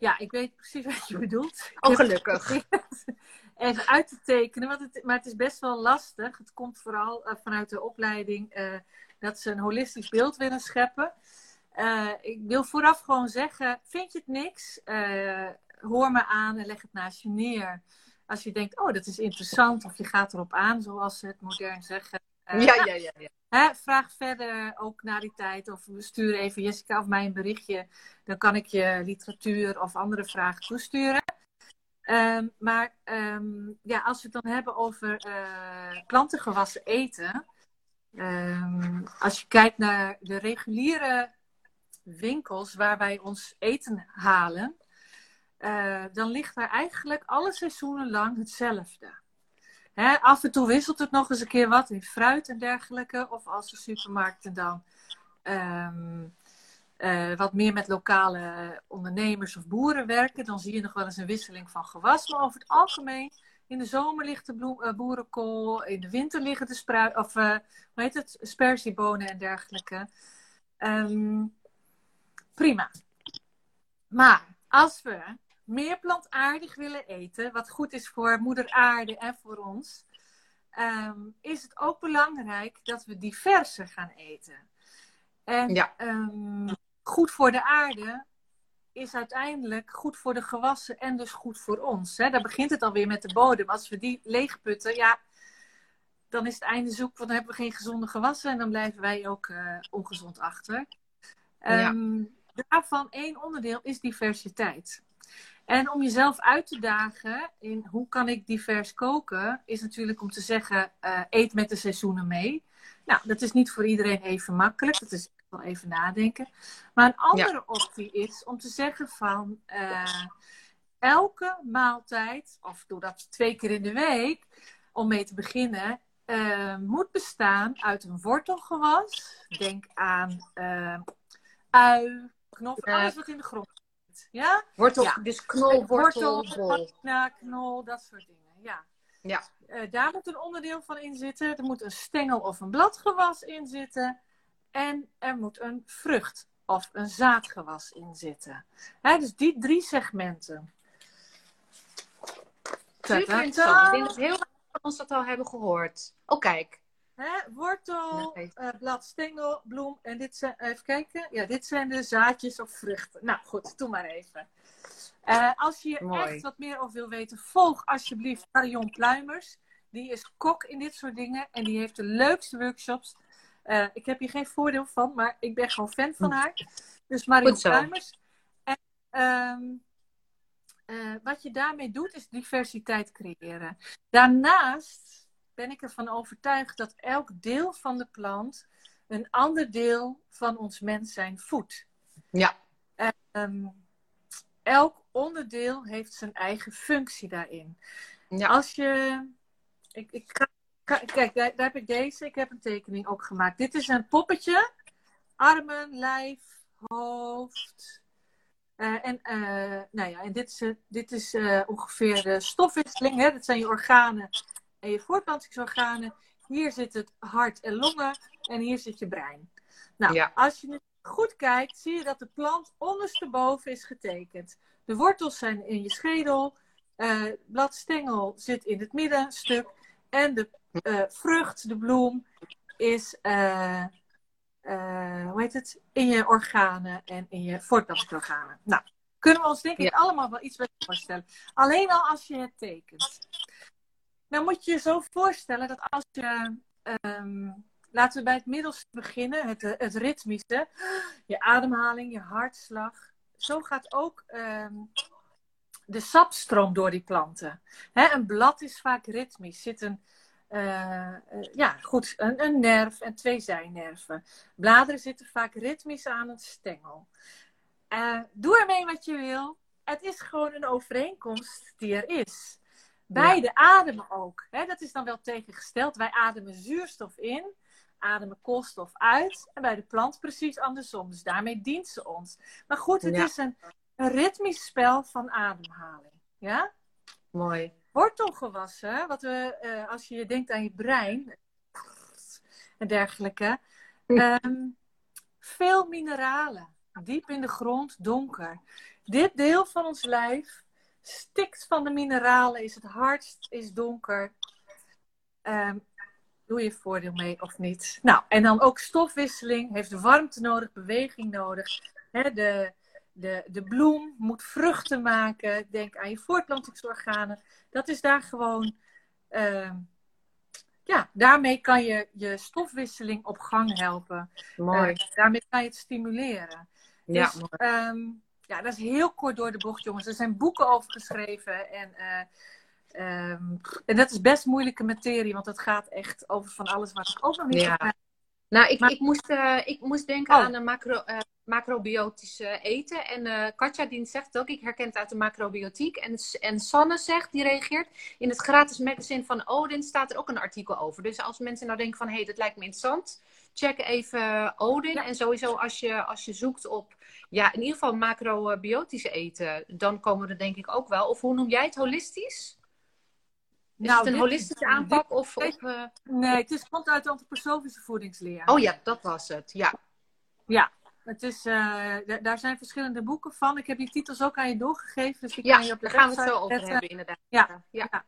Ja, ik weet precies wat je bedoelt. Oh, gelukkig. Even uit te tekenen, want het, maar het is best wel lastig. Het komt vooral uh, vanuit de opleiding uh, dat ze een holistisch beeld willen scheppen. Uh, ik wil vooraf gewoon zeggen, vind je het niks? hoor me aan en leg het naast je neer. Als je denkt, oh, dat is interessant, of je gaat erop aan, zoals ze het modern zeggen. Ja, ja, ja. ja. Hè, vraag verder ook na die tijd. Of stuur even Jessica of mij een berichtje. Dan kan ik je literatuur of andere vragen toesturen. Um, maar um, ja, als we het dan hebben over uh, plantengewassen eten. Um, als je kijkt naar de reguliere winkels waar wij ons eten halen. Uh, dan ligt daar eigenlijk alle seizoenen lang hetzelfde. Hè, af en toe wisselt het nog eens een keer wat in fruit en dergelijke. Of als de supermarkten dan um, uh, wat meer met lokale ondernemers of boeren werken, dan zie je nog wel eens een wisseling van gewas. Maar over het algemeen, in de zomer ligt de bloem, uh, boerenkool, in de winter liggen de spruit, of uh, hoe heet het, sperziebonen en dergelijke. Um, prima. Maar als we meer plantaardig willen eten, wat goed is voor moeder aarde en voor ons, um, is het ook belangrijk dat we diverser gaan eten. En ja. um, goed voor de aarde is uiteindelijk goed voor de gewassen en dus goed voor ons. Hè? Daar begint het alweer met de bodem. Als we die leegputten, ja, dan is het einde zoek, want dan hebben we geen gezonde gewassen en dan blijven wij ook uh, ongezond achter. Um, ja. Daarvan één onderdeel is diversiteit. En om jezelf uit te dagen in hoe kan ik divers koken, is natuurlijk om te zeggen, uh, eet met de seizoenen mee. Nou, dat is niet voor iedereen even makkelijk. Dat is wel even nadenken. Maar een andere optie is om te zeggen van uh, elke maaltijd, of doe dat twee keer in de week, om mee te beginnen, uh, moet bestaan uit een wortelgewas. Denk aan ui, knop, alles wat in de grond ja? Wortel, dus knol, wortel, wortel bol. knol, dat soort dingen. Ja. ja. Uh, daar moet een onderdeel van in zitten. Er moet een stengel of een bladgewas in zitten. En er moet een vrucht of een zaadgewas in zitten. Hè, dus die drie segmenten. Super interessant. Ik denk dat heel veel van ons dat al hebben gehoord. Oh, kijk. Hè, wortel, uh, blad, stengel, bloem. En dit zijn, even kijken. Ja, dit zijn de zaadjes of vruchten. Nou goed, doe maar even. Uh, als je echt wat meer over wil weten, volg alsjeblieft Marion Pluimers. Die is kok in dit soort dingen en die heeft de leukste workshops. Uh, ik heb hier geen voordeel van, maar ik ben gewoon fan van haar. Dus Marion Pluimers. En, um, wat je daarmee doet, is diversiteit creëren. Daarnaast ben ik ervan overtuigd dat elk deel van de plant een ander deel van ons mens zijn voedt. Ja. Um, elk onderdeel heeft zijn eigen functie daarin. Ja. Als je. Ik, ik kijk, daar, daar, heb ik deze. Ik heb een tekening ook gemaakt. Dit is een poppetje. Armen, lijf, hoofd. Uh, en, uh, nou ja, en dit is, dit is uh, ongeveer de stofwisseling. Hè? Dat zijn je organen en je voortplantingsorganen. Hier zit het hart en longen en hier zit je brein. Nou, als je goed kijkt, zie je dat de plant ondersteboven is getekend. De wortels zijn in je schedel, uh, bladstengel zit in het middenstuk en de uh, vrucht, de bloem, is uh, hoe heet het? in je organen en in je voortplantingsorganen. Nou, kunnen we ons denk ik allemaal wel iets beter voorstellen. Alleen al als je het tekent. Nou moet je je zo voorstellen dat als je, um, laten we bij het middelste beginnen, het, het ritmische, je ademhaling, je hartslag. Zo gaat ook um, de sapstroom door die planten. Hè, een blad is vaak ritmisch, zit een, uh, ja, goed, een, een nerf en twee zijnerven. Bladeren zitten vaak ritmisch aan een stengel. Uh, doe ermee wat je wil. Het is gewoon een overeenkomst die er is. Beide ademen ook. Hè? Dat is dan wel tegengesteld. Wij ademen zuurstof in, ademen koolstof uit. En bij de plant precies andersom. Dus daarmee dient ze ons. Maar goed, het is een, een ritmisch spel van ademhaling. Ja? Mooi. Wortelgewassen, wat we, uh, als je denkt aan je brein en dergelijke. Um, veel mineralen. Diep in de grond, donker. Dit deel van ons lijf stikt van de mineralen, is het hardst, is donker. Um, doe je voordeel mee of niet? Nou, en dan ook stofwisseling, heeft warmte nodig, beweging nodig. de, de, de bloem moet vruchten maken. Denk aan je voortplantingsorganen. Dat is daar gewoon. Uh, ja, daarmee kan je je stofwisseling op gang helpen. Mooi. Uh, daarmee kan je het stimuleren. Ja, dus, um, ja, dat is heel kort door de bocht, jongens. Er zijn boeken over geschreven. En, uh, um, en dat is best moeilijke materie, want het gaat echt over van alles wat ik ook nog niet ja. heb. Nou, ik, ik, moest, uh, ik moest denken oh. aan een macro, uh, macrobiotische eten. En uh, Katja die zegt ook, ik herken het uit de macrobiotiek. En, en Sanne zegt, die reageert, in het gratis magazine van Odin staat er ook een artikel over. Dus als mensen nou denken van, hé, hey, dat lijkt me interessant, check even Odin. En sowieso als je, als je zoekt op ja, in ieder geval macrobiotische eten, dan komen we er denk ik ook wel. Of hoe noem jij het? Holistisch? Is nou, het een holistische aanpak? of, of uh... Nee, het is, komt uit de antroposofische voedingsleer. Oh ja, dat was het. Ja. Ja, het is, uh, daar zijn verschillende boeken van. Ik heb die titels ook aan je doorgegeven. Dus ik ja, kan je op de daar gaan we het zo over hebben, inderdaad. Ja, ja. ja.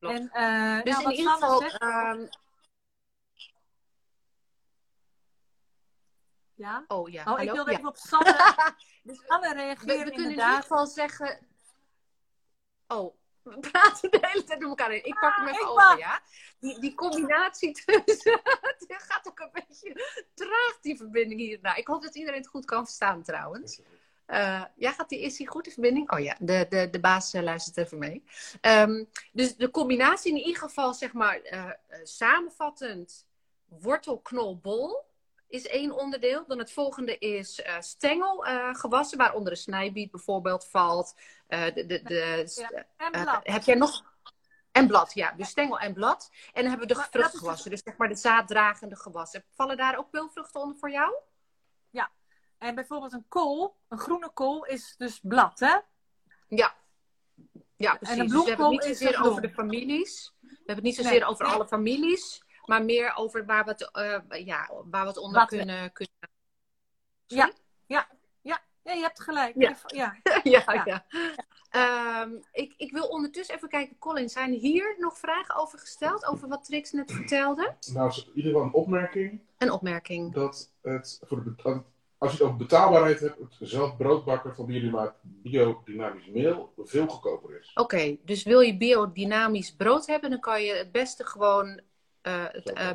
En, uh, dus nou, in ieder geval, Ja? Oh ja. Oh, ik wilde even op Sanne. dus Sanne reageert we, we kunnen in ieder geval zeggen. Oh, we praten de hele tijd door elkaar heen. Ik pak hem even over, ja? Die, die combinatie tussen. het gaat ook een beetje traag, die verbinding hierna. Ik hoop dat iedereen het goed kan verstaan, trouwens. Uh, ja, gaat die, is die goed, de verbinding? Oh ja, de, de, de baas uh, luistert even mee. Um, dus de combinatie in ieder geval, zeg maar, uh, samenvattend, wortel, knol, bol is één onderdeel. Dan het volgende is stengelgewassen, waaronder de snijbiet bijvoorbeeld valt. de, de, de, ja, blad. heb jij nog... En blad, ja. Dus stengel en blad. En dan hebben we de vruchtgewassen, dus zeg maar de zaaddragende gewassen. Vallen daar ook peulvruchten onder voor jou? Ja, en bijvoorbeeld een kool, een groene kool, is dus blad, hè? Ja. Ja, precies. En een dus we hebben het bloemkool niet is zozeer over de families. We hebben het niet zozeer Nee. over alle families. Maar meer over waar we het, eh, ja, waar we het onder Wat we- kunnen... kunnen... Ja, ja, ja. Ja, je hebt gelijk. Ja. ja. ja, Ja. ja. Ehm, ik, ik wil ondertussen even kijken, Colin, zijn hier nog vragen over gesteld? Over wat Trix net vertelde? Nou, in ieder geval een opmerking Een opmerking. dat het voor de, als je het over betaalbaarheid hebt, het zelf broodbakken van biodynamisch, biodynamisch meel veel goedkoper is. Oké, dus wil je biodynamisch brood hebben, dan kan je het beste gewoon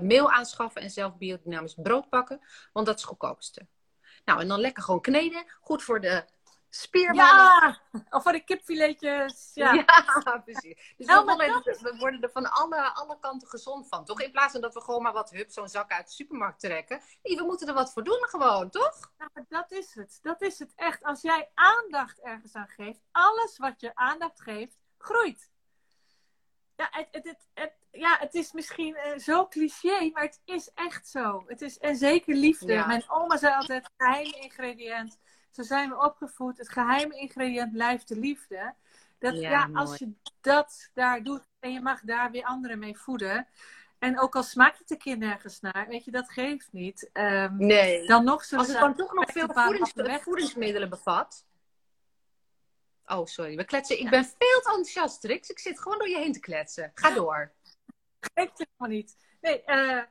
meel aanschaffen en zelf biodynamisch brood bakken, want dat is het goedkoopste. Nou, en dan lekker gewoon kneden, goed voor de spierballen. Ja! Of voor de kipfiletjes. Ja. Ja, precies. Dus Nou, we, worden, we worden er van alle, alle kanten gezond van, toch? In plaats van dat we gewoon maar wat hup, zo'n zak uit de supermarkt trekken. Nee, we moeten er wat voor doen gewoon, toch? Nou, dat is het. Dat is het echt. Als jij aandacht ergens aan geeft, alles wat je aandacht geeft, groeit. Ja, het, het, het, het- ja, het is misschien eh, zo cliché, maar het is echt zo. Het is, en zeker liefde. Ja. Mijn oma zei altijd, geheime ingrediënt. Zo zijn we opgevoed. Het geheime ingrediënt blijft de liefde. Dat, Ja, als je dat daar doet en je mag daar weer anderen mee voeden. En ook al smaakt het de kind nergens naar, weet je, dat geeft niet. Ehm, Nee. dan nog zullen Als het dan toch nog veel een voedings- voedingsmiddelen bevat. Oh, sorry. We kletsen. Ik ben veel te enthousiast, Trix. Ik zit gewoon door je heen te kletsen. Ga door. geeft helemaal niet. Nee, eh,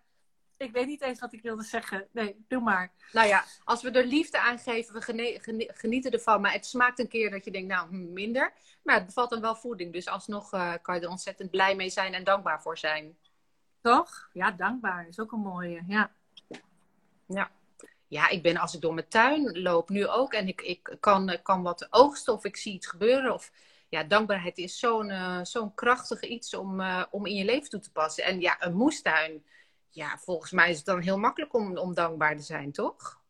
ik weet niet eens wat ik wilde zeggen. Nee, doe maar. Nou ja, als we er liefde aan geven, we gene- genieten ervan. Maar het smaakt een keer dat je denkt, nou, hm, minder. Maar het bevat dan wel voeding. Dus alsnog eh, kan je er ontzettend blij mee zijn en dankbaar voor zijn. Toch? Ja, dankbaar is ook een mooie. Ja. Ja, ik ben als ik door mijn tuin loop, nu ook. En ik, ik kan, kan wat oogsten of ik zie iets gebeuren. Of ja, dankbaarheid is zo'n eh, zo'n krachtig iets om, eh, om in je leven toe te passen. En ja, een moestuin. Ja, volgens mij is het dan heel makkelijk om, om dankbaar te zijn, toch?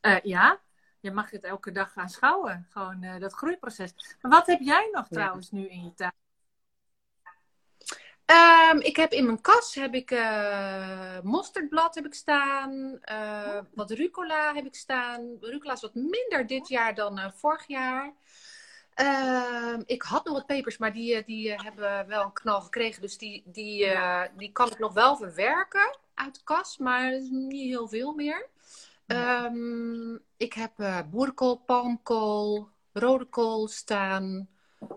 Eh, ja, je mag het elke dag aanschouwen. Gewoon eh, dat groeiproces. Maar wat heb jij nog Ja. trouwens nu in je tuin? Ehm, ik heb in mijn kas heb ik eh, mosterdblad heb ik staan. eh, wat rucola heb ik staan. Rucola is wat minder dit jaar dan eh, vorig jaar. Ehm, ik had nog wat pepers, maar die, die hebben wel een knal gekregen. Dus die, die, die kan ik nog wel verwerken uit de kas, maar niet heel veel meer. Ehm, ik heb boerenkool, palmkool, rode kool staan.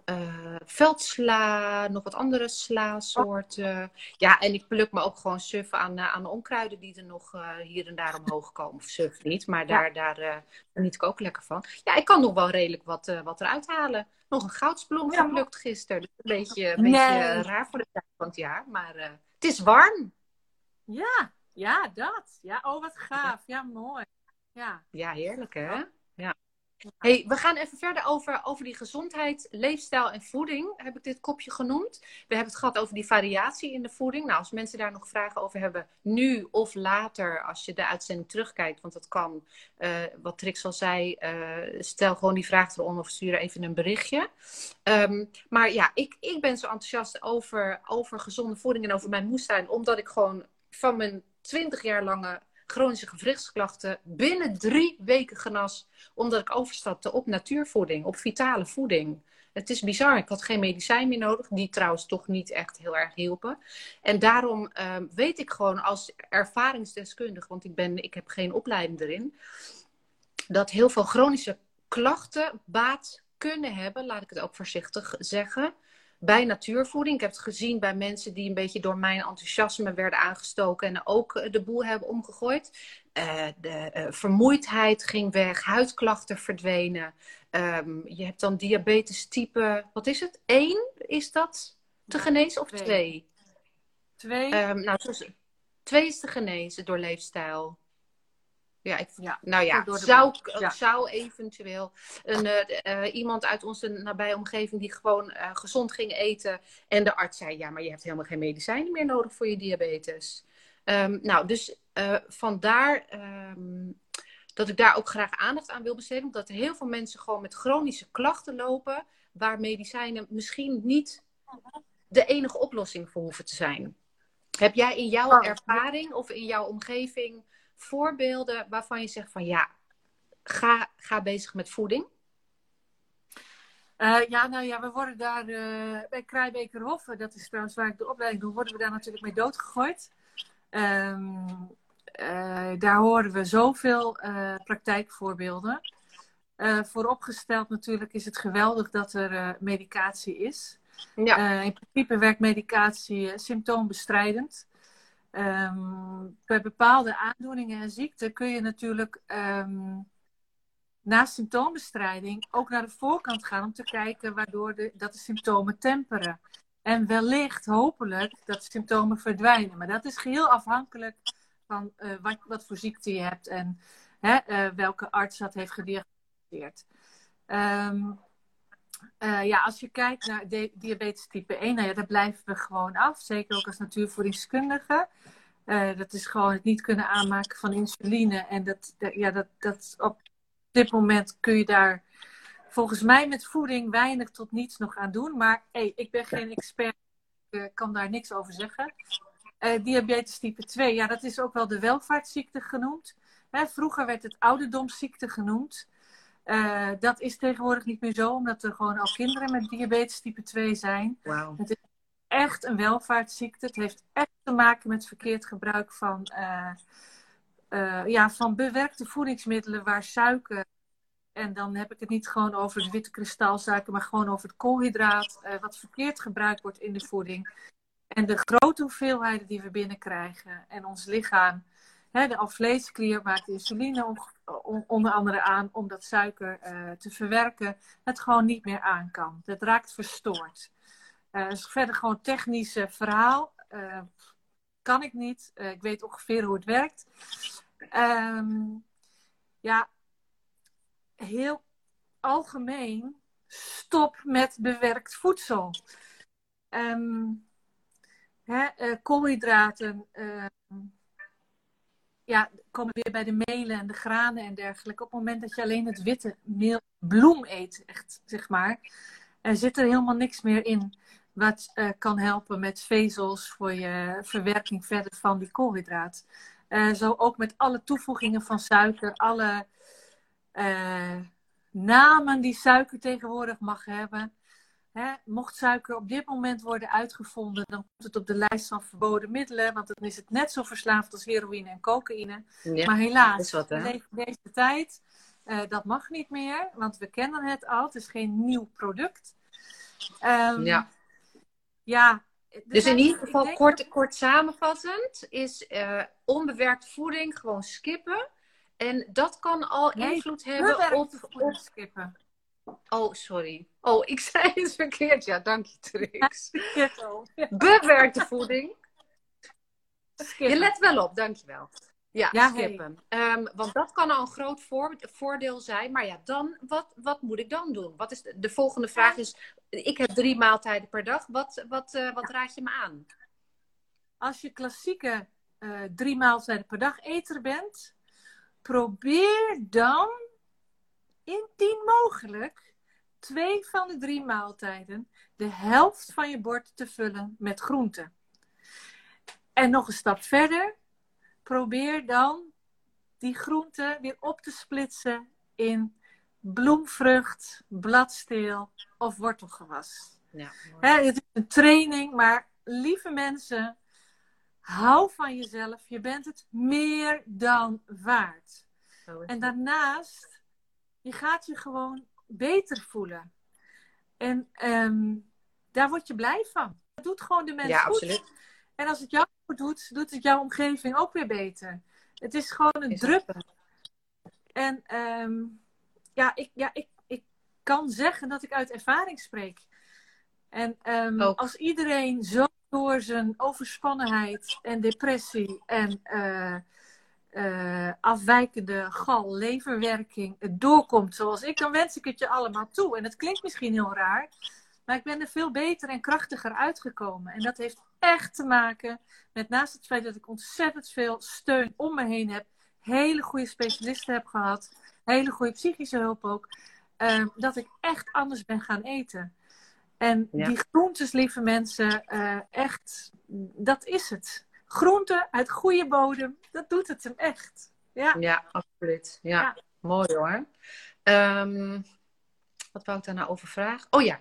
Eh, veldsla, nog wat andere sla-soorten. Ja, en ik pluk me ook gewoon suf aan, eh, aan de onkruiden die er nog eh, hier en daar omhoog komen. Of suf niet, maar daar, daar eh, geniet ik ook lekker van. Ja, ik kan nog wel redelijk wat, wat eruit halen. Nog een goudsbloem Ja, geplukt gisteren. Dus een beetje, een Nee. beetje raar voor de tijd van het jaar. Maar het is warm. Ja, ja, dat. Ja, oh, wat gaaf. Ja, mooi. Ja. Ja, heerlijk hè? Hey, we gaan even verder over, over die gezondheid, leefstijl en voeding. Heb ik dit kopje genoemd? We hebben het gehad over die variatie in de voeding. Nou, als mensen daar nog vragen over hebben, nu of later, als je de uitzending terugkijkt, want dat kan, eh, wat Trix al zei, eh, stel gewoon die vraag eronder of stuur even een berichtje. Ehm, maar ja, ik, ik ben zo enthousiast over, over gezonde voeding en over mijn moestuin, omdat ik gewoon van mijn 20 jaar lange chronische gewrichtsklachten binnen drie weken genas. Omdat ik overstapte op natuurvoeding, op vitale voeding. Het is bizar. Ik had geen medicijn meer nodig, die trouwens toch niet echt heel erg hielpen. En daarom ehm, weet ik gewoon als ervaringsdeskundige, want ik, ben, ik heb geen opleiding erin, dat heel veel chronische klachten baat kunnen hebben, laat ik het ook voorzichtig zeggen, bij natuurvoeding. Ik heb het gezien bij mensen die een beetje door mijn enthousiasme werden aangestoken en ook eh, de boel hebben omgegooid. Eh, de eh, vermoeidheid ging weg, huidklachten verdwenen. Ehm, je hebt dan diabetes type, wat is het? 1 is dat te genezen of twee. 2? Twee. Ehm nou, zoals- twee is te genezen door leefstijl. Ja, ik, Ja, nou ja, zou, ja. zou eventueel een, eh, eh, iemand uit onze nabije omgeving die gewoon eh, gezond ging eten en de arts zei, ja, maar je hebt helemaal geen medicijnen meer nodig voor je diabetes. Ehm, nou, dus eh, vandaar ehm, dat ik daar ook graag aandacht aan wil besteden, omdat er heel veel mensen gewoon met chronische klachten lopen, waar medicijnen misschien niet de enige oplossing voor hoeven te zijn. Heb jij in jouw Oh. ervaring of in jouw omgeving voorbeelden waarvan je zegt van ja, ga, ga bezig met voeding? Eh, ja, nou ja, we worden daar eh, bij Krijbekerhof, eh, dat is trouwens waar ik de opleiding doe, worden we daar natuurlijk mee doodgegooid. Eh, daar horen we zoveel praktijkvoorbeelden. Vooropgesteld natuurlijk is het geweldig dat er medicatie is. Ja, in principe werkt medicatie symptoombestrijdend. Ehm, bij bepaalde aandoeningen en ziekten kun je natuurlijk ehm, naast symptoombestrijding ook naar de voorkant gaan om te kijken waardoor de, dat de symptomen temperen. En wellicht, hopelijk, dat de symptomen verdwijnen. Maar dat is geheel afhankelijk van eh, wat, wat voor ziekte je hebt en hè, eh, welke arts dat heeft gediagnosticeerd. Ehm, eh, ja, als je kijkt naar di- diabetes type 1, nou ja, daar blijven we gewoon af. Zeker ook als natuurvoedingskundige. Eh, dat is gewoon het niet kunnen aanmaken van insuline. En dat, ja, dat, dat op dit moment kun je daar volgens mij met voeding weinig tot niets nog aan doen. Maar hey, ik ben geen expert, ik eh, kan daar niks over zeggen. Diabetes type 2, ja, dat is ook wel de welvaartsziekte genoemd. Hè, vroeger werd het ouderdomsziekte genoemd. Eh, dat is tegenwoordig niet meer zo, omdat er gewoon al kinderen met diabetes type 2 zijn. wauw. Echt een welvaartsziekte. Het heeft echt te maken met verkeerd gebruik van, eh, eh, ja, van bewerkte voedingsmiddelen waar suiker. En dan heb ik het niet gewoon over de witte kristalsuiker, maar gewoon over het koolhydraat. wat verkeerd gebruikt wordt in de voeding. En de grote hoeveelheden die we binnenkrijgen. En ons lichaam, de alvleesklier maakt insuline on- on- onder andere aan om dat suiker eh, te verwerken. Het gewoon niet meer aan kan. Het raakt verstoord. Eh, dus verder gewoon technisch eh, verhaal. Kan ik niet. Ik weet ongeveer hoe het werkt. Ehm, ja, heel algemeen. Stop met bewerkt voedsel. Ehm, eh, koolhydraten. Ja, komen weer bij de melen en de granen en dergelijke. Op het moment dat je alleen het witte meel, bloem eet, echt, zeg maar, er zit er helemaal niks meer in wat eh, kan helpen met vezels voor je verwerking verder van die koolhydraat. Eh, zo ook met alle toevoegingen van suiker, alle eh, namen die suiker tegenwoordig mag hebben. Mocht suiker op dit moment worden uitgevonden, dan komt het op de lijst van verboden middelen, want dan is het net zo verslaafd als heroïne en cocaïne. Ja, Maar helaas, wat, we leven deze tijd. eh, dat mag niet meer, want we kennen het al. Het is geen nieuw product. Ehm, ja. ja. Dus in ieder geval, kort, kort samenvattend, is eh, onbewerkt voeding gewoon skippen. En dat kan al Nee, invloed hebben op, voeding op... skippen. Oh, sorry. Oh, ik zei het verkeerd. Ja, dank je, Trix. Bewerkte voeding. Skippen. Je let wel op, dankjewel. Ja, Ja, skippen. Ehm, want dat kan al een groot voor- voordeel zijn. Maar ja, dan, wat, wat moet ik dan doen? Wat is de, de volgende vraag is, ik heb drie maaltijden per dag. Wat, wat, eh, wat raad je me aan? Als je klassieke eh, drie maaltijden per dag eter bent, probeer dan mogelijk twee van de drie maaltijden de helft van je bord te vullen met groenten. En nog een stap verder, probeer dan die groenten weer op te splitsen in bloemvrucht, bladsteel of wortelgewas. Ja, Hè, het is een training, maar lieve mensen, hou van jezelf. Je bent het meer dan waard. En daarnaast, je gaat je gewoon beter voelen. En ehm, daar word je blij van. Dat doet gewoon de mens Ja, goed. absoluut. En als het jou goed doet, doet het jouw omgeving ook weer beter. Het is gewoon een Is druppel. En ehm, ja, ik, ja ik, ik kan zeggen dat ik uit ervaring spreek. En ehm, als iedereen zo door zijn overspannenheid en depressie en eh, uh, afwijkende gal, leverwerking het doorkomt zoals ik, dan wens ik het je allemaal toe. En het klinkt misschien heel raar, maar ik ben er veel beter en krachtiger uitgekomen. En dat heeft echt te maken met naast het feit dat ik ontzettend veel steun om me heen heb, hele goede specialisten heb gehad, hele goede psychische hulp ook, uh, dat ik echt anders ben gaan eten. En die groentes, lieve mensen, uh, echt, dat is het groente uit goede bodem, dat doet het hem echt. Ja, ja absoluut. Ja. mooi hoor. Um, wat wou ik daar nou over vragen? Oh ja.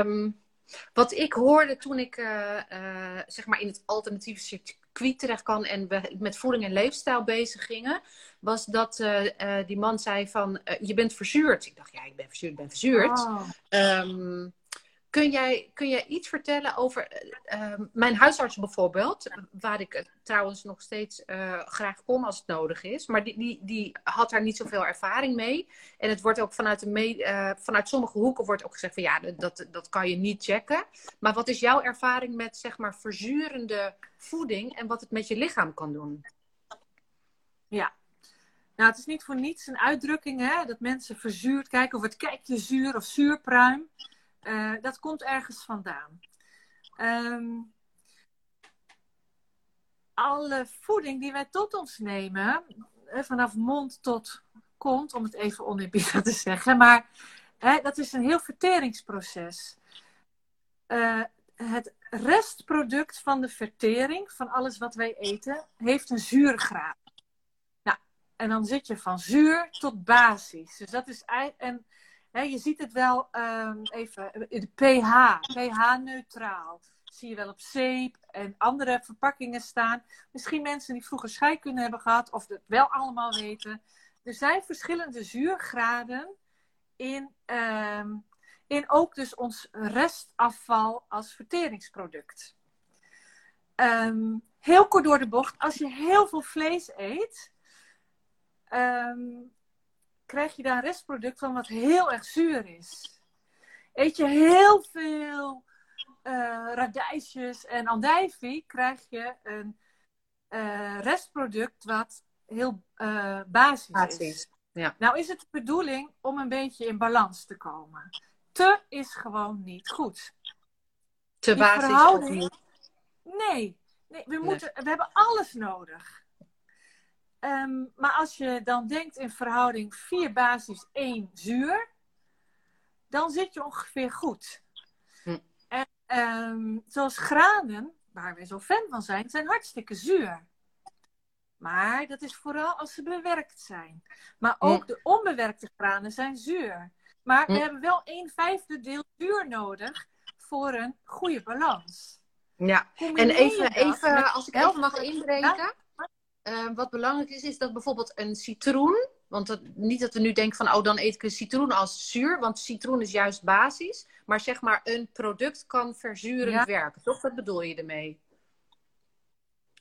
Um, wat ik hoorde toen ik uh, uh, zeg maar in het alternatieve circuit terecht kan en we met voeding en leefstijl bezig gingen, was dat uh, die man zei van je bent verzuurd. Ik dacht ja, ik ben verzuurd, ik ben verzuurd. Oh. Um, Kun jij, kun jij iets vertellen over uh, mijn huisarts bijvoorbeeld, waar ik trouwens nog steeds uh, graag kom als het nodig is, maar die, die, die had daar niet zoveel ervaring mee. En het wordt ook vanuit, de uh, vanuit sommige hoeken wordt ook gezegd van ja, dat, dat kan je niet checken. Maar wat is jouw ervaring met zeg maar verzurende voeding en wat het met je lichaam kan doen? Ja, nou, het is niet voor niets een uitdrukking hè, dat mensen verzuurd kijken of het kijkje zuur of zuurpruim. Uh, dat komt ergens vandaan. Um, alle voeding die wij tot ons nemen, vanaf mond tot kont, om het even oneerbiedig te zeggen, maar hè, dat is een heel verteringsproces. Uh, het restproduct van de vertering, van alles wat wij eten, heeft een zuurgraad. Nou, en dan zit je van zuur tot basis. Dus dat is en je ziet het wel um, even, de pH, pH-neutraal. Zie je wel op zeep en andere verpakkingen staan. Misschien mensen die vroeger scheikunde hebben gehad of het wel allemaal weten. Er zijn verschillende zuurgraden in, um, in ook dus ons restafval als verteringsproduct. Um, heel kort door de bocht, als je heel veel vlees eet, um, krijg je daar een restproduct van wat heel erg zuur is. Eet je heel veel uh, radijsjes en andijvie, krijg je een uh, restproduct wat heel uh, basis is. Ja. Nou is het de bedoeling om een beetje in balans te komen. Te is gewoon niet goed. Te basis niet. Nee, nee, we, moeten, we hebben alles nodig. Um, maar als je dan denkt in verhouding 4 basis, 1 zuur, dan zit je ongeveer goed. Hm. En um, zoals granen, waar we zo fan van zijn, zijn hartstikke zuur. Maar dat is vooral als ze bewerkt zijn. Maar ook hm. de onbewerkte granen zijn zuur. Maar we hm. hebben wel 1 vijfde deel zuur nodig voor een goede balans. Ja, en even, even als ik even mag inbreken. Ehm, wat belangrijk is, is dat bijvoorbeeld een citroen. Want dat, niet dat we nu denken van, oh, dan eet ik een citroen als zuur. Want citroen is juist basis. Maar zeg maar, een product kan verzurend werken. Toch? Wat bedoel je ermee?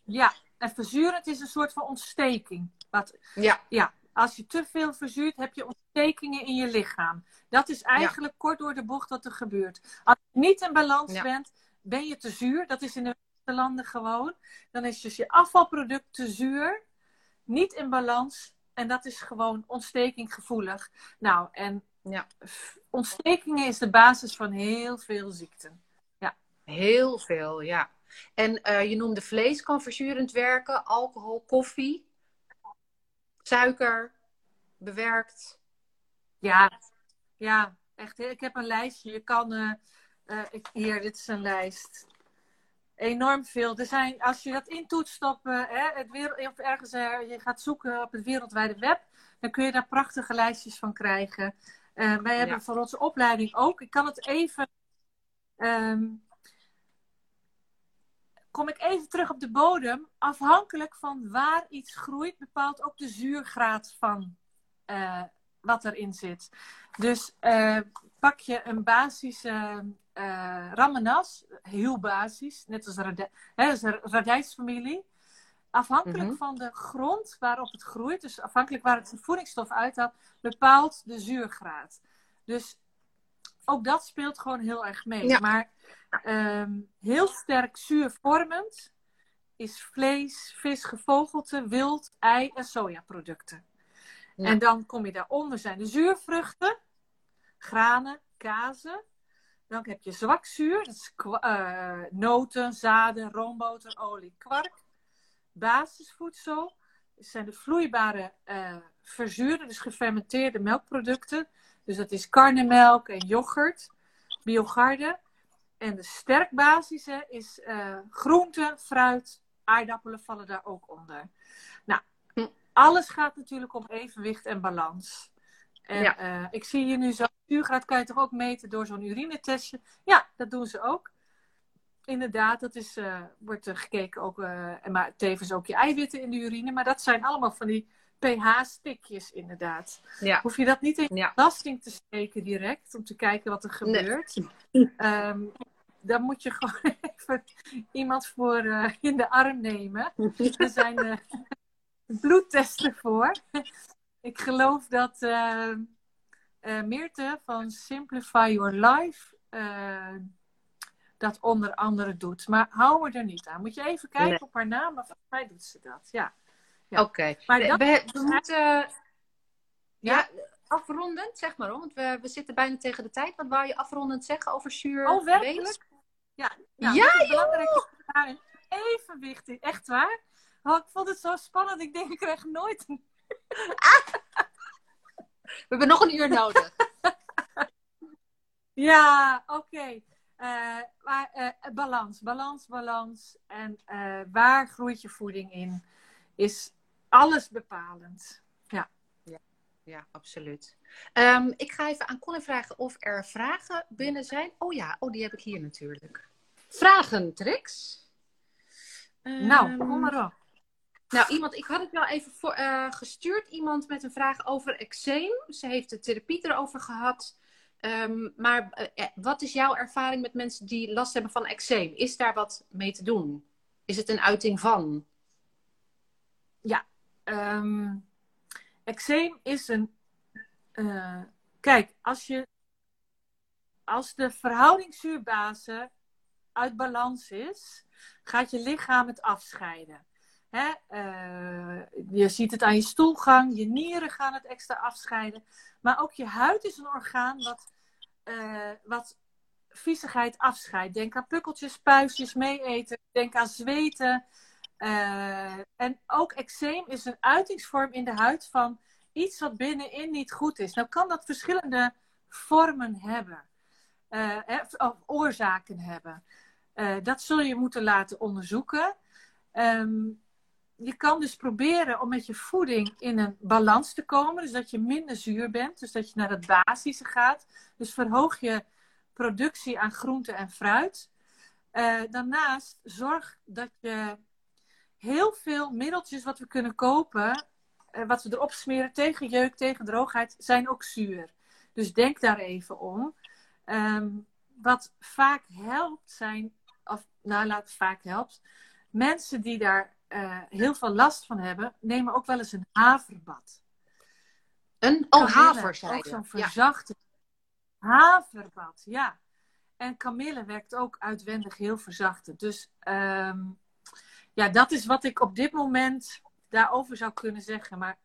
Ja, en verzurend is een soort van ontsteking. Wat, ja. ja. Als je te veel verzuurt, heb je ontstekingen in je lichaam. Dat is eigenlijk kort door de bocht wat er gebeurt. Als je niet in balans bent, ben je te zuur. Dat is in de landen gewoon. Dan is dus je afvalproduct te zuur, niet in balans. En dat is gewoon ontstekinggevoelig. Nou, en ja. ontstekingen is de basis van heel veel ziekten. Ja. Heel veel, ja. En uh, je noemde vlees kan verzurend werken, alcohol, koffie, suiker, bewerkt. Ja, ja, echt. Ik heb een lijstje. Je kan, uh, uh, ik, hier, dit is een lijst enorm veel. Er zijn, als je dat intoetst op hè, het wereld, of ergens uh, je gaat zoeken op het wereldwijde web, dan kun je daar prachtige lijstjes van krijgen. Uh, wij hebben voor onze opleiding ook. Ik kan het even. Um, kom ik even terug op de bodem. Afhankelijk van waar iets groeit, bepaalt ook de zuurgraad van wat erin zit. Dus pak je een basische uh, ramenas, heel basis, net als de radijsfamilie. Afhankelijk mhm. van de grond waarop het groeit, dus afhankelijk waar het zijn voedingsstof uithaalt, bepaalt de zuurgraad. Dus ook dat speelt gewoon heel erg mee. Maar um, heel sterk zuurvormend is vlees, vis, gevogelte, wild, ei en sojaproducten. En dan kom je daaronder zijn de zuurvruchten, granen, kazen. Dan heb je zwakzuur, dat is uh, noten, zaden, roomboter, olie, kwark. Basisvoedsel zijn de vloeibare uh, verzuurde, dus gefermenteerde melkproducten. Dus dat is karnemelk en yoghurt, biogarde. En de sterkbasische is uh, groente, fruit, aardappelen vallen daar ook onder. Nou, hm. alles gaat natuurlijk om evenwicht en balans. En ja. uh, ik zie hier nu zo, zuurgraad kan je toch ook meten door zo'n urinetestje? Ja, dat doen ze ook. Inderdaad, dat is, uh, wordt er gekeken ook, en maar tevens ook je eiwitten in de urine. Maar dat zijn allemaal van die pH-stikjes inderdaad. Ja. Hoef je dat niet in ja. belasting te steken direct, om te kijken wat er gebeurt. Nee. Um, dan moet je gewoon even iemand voor uh, in de arm nemen. Er zijn uh, bloedtesten voor. Ik geloof dat uh, Meerte van Simplify Your Life dat onder andere doet. Maar hou er niet aan. Moet je even kijken op haar naam, maar volgens mij doet ze dat. Ja. ja. Oké. Maar we, we, we moeten... Ja, ja, afrondend, zeg maar. Want we, we zitten bijna tegen de tijd. Wat wou je afrondend zeggen over zuur? Oh, werkelijk? Ja, nou, ja belangrijk is evenwicht is. Echt waar? Oh, ik vond het zo spannend. Ik denk, ik krijg nooit een... We hebben nog een uur nodig. ja, oké. Eh, maar uh, balans, balans, balans. En uh, waar groeit je voeding in? Is alles bepalend. Ja. Ja, ja absoluut. Um, ik ga even aan Colin vragen of er vragen binnen zijn. Oh ja, oh, die heb ik hier natuurlijk. Vragen, Trix? Um, nou, kom maar op. Nou, iemand, ik had het wel even voor, uh, gestuurd. Iemand met een vraag over eczeem. Ze heeft de therapie erover gehad. Um, maar uh, wat is jouw ervaring met mensen die last hebben van eczeem? Is daar wat mee te doen? Is het een uiting van? Ja, um, eczeem is een kijk, als, je, als de verhouding zuurbazen uit balans is, gaat je lichaam het afscheiden. Hè? Uh, je ziet het aan je stoelgang, je nieren gaan het extra afscheiden. Maar ook je huid is een orgaan wat, uh, wat viezigheid afscheidt. Denk aan pukkeltjes, puistjes, meeeten. Denk aan zweten. Uh, en ook eczeem is een uitingsvorm in de huid van iets wat binnenin niet goed is. Nou kan dat verschillende vormen hebben. Of oorzaken hebben. Dat zul je moeten laten onderzoeken. Um, je kan dus proberen om met je voeding in een balans te komen. Dus dat je minder zuur bent. Dus dat je naar het basische gaat. Dus verhoog je productie aan groente en fruit. Uh, daarnaast zorg dat je heel veel middeltjes wat we kunnen kopen uh, wat we erop smeren tegen jeuk, tegen droogheid, zijn ook zuur. Dus denk daar even om. Um, wat vaak helpt zijn, of nou laat vaak helpt, mensen die daar uh, heel veel last van hebben, nemen ook wel eens een haverbad. Een oh, haver, Ook zo'n verzachte ja. haverbad, ja. En kamille werkt ook uitwendig heel verzachtend. Dus um, ja, dat is wat ik op dit moment daarover zou kunnen zeggen. Maar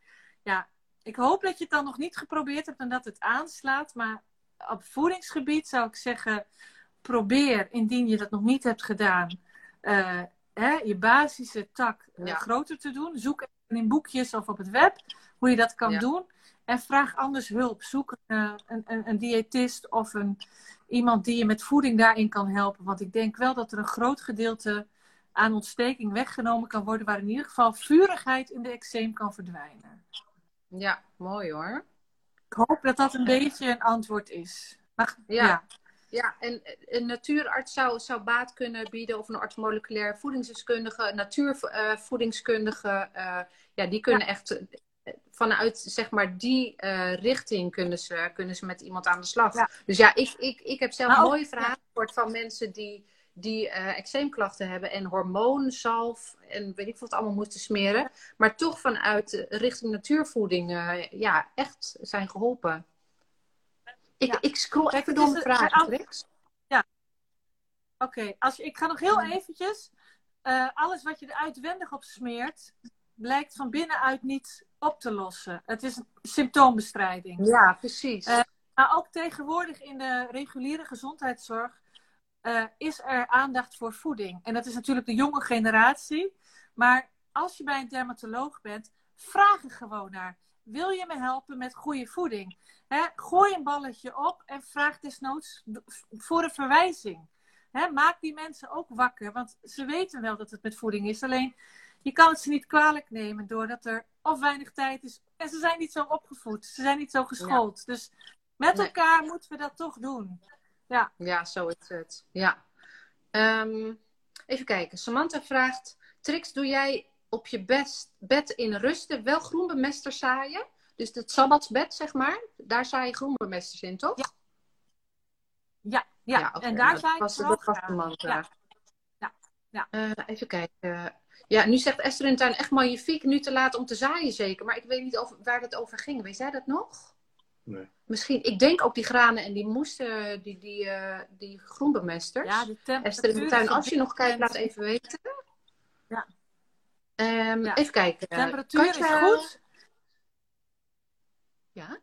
ja, ik hoop dat je het dan nog niet geprobeerd hebt en dat het aanslaat. Maar op voedingsgebied zou ik zeggen, probeer, indien je dat nog niet hebt gedaan, uh, hè, je basische tak uh, groter te doen. Zoek in boekjes of op het web hoe je dat kan ja. doen. En vraag anders hulp. Zoek uh, een, een, een, diëtist of een, iemand die je met voeding daarin kan helpen. Want ik denk wel dat er een groot gedeelte aan ontsteking weggenomen kan worden, waar in ieder geval vurigheid in de eczeem kan verdwijnen. Ja, mooi hoor. Ik hoop dat dat een beetje een antwoord is. Maar, ja. ja. Ja. en een natuurarts zou, zou baat kunnen bieden, of een arts-moleculair voedingsdeskundige, natuurvoedingskundige. Uh, ja, die kunnen ja. echt eh, vanuit zeg maar die uh, richting kunnen ze, kunnen ze met iemand aan de slag. Ja. Dus ja, ik, ik, ik heb zelf mooie vragen gehoord van mensen die die uh, eczeemklachten hebben en hormoonzalf en weet ik wat allemaal moeten smeren, maar toch vanuit richting natuurvoeding ja, echt zijn geholpen. Ik, ja. ik scroll even door de vragen, Ja, oké. Okay. ik ga nog heel eventjes eh, alles wat je er uitwendig op smeert, blijkt van binnenuit niet op te lossen. Het is een symptoombestrijding. Ja, precies. Uh, maar ook tegenwoordig in de reguliere gezondheidszorg uh, is er aandacht voor voeding. En dat is natuurlijk de jonge generatie. Maar als je bij een dermatoloog bent, vraag er gewoon naar. Wil je me helpen met goede voeding? gooi een balletje op en vraag desnoods voor een verwijzing. maak die mensen ook wakker, want ze weten wel dat het met voeding is. Alleen je kan het ze niet kwalijk nemen doordat er of weinig tijd is. En ze zijn niet zo opgevoed, ze zijn niet zo geschoold. Dus met elkaar moeten we dat toch doen. Ja, ja zo is het. Ja. Ehm, even kijken. Samantha vraagt: Trix, doe jij op je best, bed in rusten wel groenbemester zaaien? Dus het sabbatsbed, zeg maar, daar zaai je groenbemesters in, toch? Ja. Ja, ja. ja en daar zaai ik vooral Ja. Ja. ja. Uh, even kijken. Ja, nu zegt Esther in tuin echt magnifiek. Nu te laat om te zaaien zeker. Maar ik weet niet of, waar dat over ging. Weet jij dat nog? Nee. Misschien, ik denk ook die granen en die moesten, die, die, uh, die groenbemesters. Ja, de Esther in de tuin, als je nog kijkt, laat even weten. Ja. Um, ja. Even kijken. De temperatuur Katja... is goed. Ja?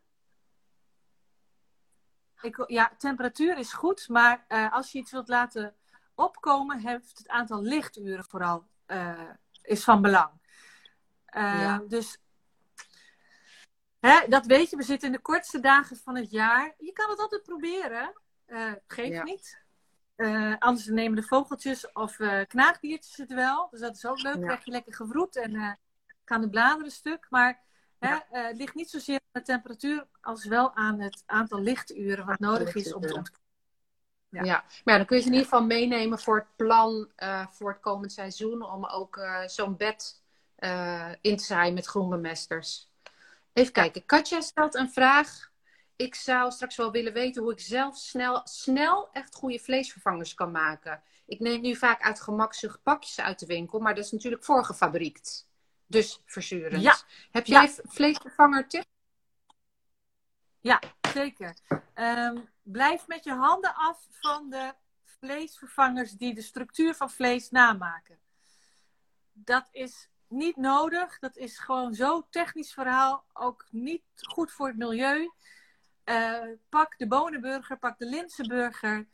Ik, ja, temperatuur is goed, maar uh, als je iets wilt laten opkomen, heeft het aantal lichturen vooral uh, is van belang. Uh, ja. Dus hè, dat weet je, we zitten in de kortste dagen van het jaar. Je kan het altijd proberen, geeft ja. niet. Anders nemen de vogeltjes of knaagdiertjes het wel. Dus dat is ook leuk. Ja. krijg je lekker gevroed en gaan de bladeren stuk. Maar Hè, uh, het ligt niet zozeer aan de temperatuur als wel aan het aantal lichturen wat nodig is om te ontkomen. Ja. ja. maar ja, dan kun je ze in ieder geval meenemen voor het plan uh, voor het komend seizoen. Om ook uh, zo'n bed in te zaaien met groenbemesters. Even kijken, Katja stelt een vraag. Ik zou straks wel willen weten hoe ik zelf snel, snel echt goede vleesvervangers kan maken. Ik neem nu vaak uit gemakzucht pakjes uit de winkel, maar dat is natuurlijk voorgefabriekt. Dus verzurend. Ja. Heb jij ja. vleesvervanger tip? Ja, zeker. Um, blijf met je handen af van de vleesvervangers die de structuur van vlees namaken. Dat is niet nodig. Dat is gewoon zo technisch verhaal. Ook niet goed voor het milieu. Uh, pak de bonenburger, pak de linzenburger.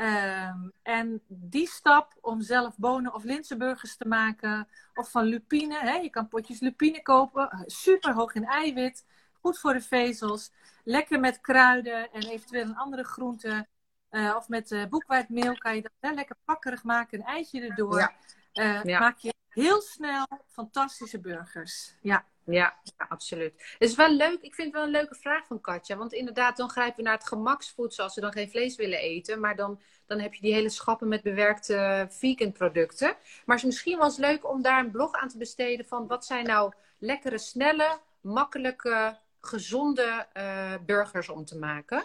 Um, en die stap om zelf bonen- of linzenburgers te maken, of van lupine, hè, je kan potjes lupine kopen, super hoog in eiwit, goed voor de vezels, lekker met kruiden en eventueel een andere groente, uh, of met uh, boekwijdmeel kan je dat hè, lekker pakkerig maken, een eitje erdoor. Ja. Ja. Maak je heel snel fantastische burgers. Ja. Ja, absoluut. Het is wel leuk. Ik vind het wel een leuke vraag van Katja. Want inderdaad, dan grijpen we naar het gemaksvoedsel als we dan geen vlees willen eten. Maar dan, dan heb je die hele schappen met bewerkte vegan producten. Maar het is misschien wel eens leuk om daar een blog aan te besteden van wat zijn nou lekkere, snelle, makkelijke, gezonde uh, burgers om te maken.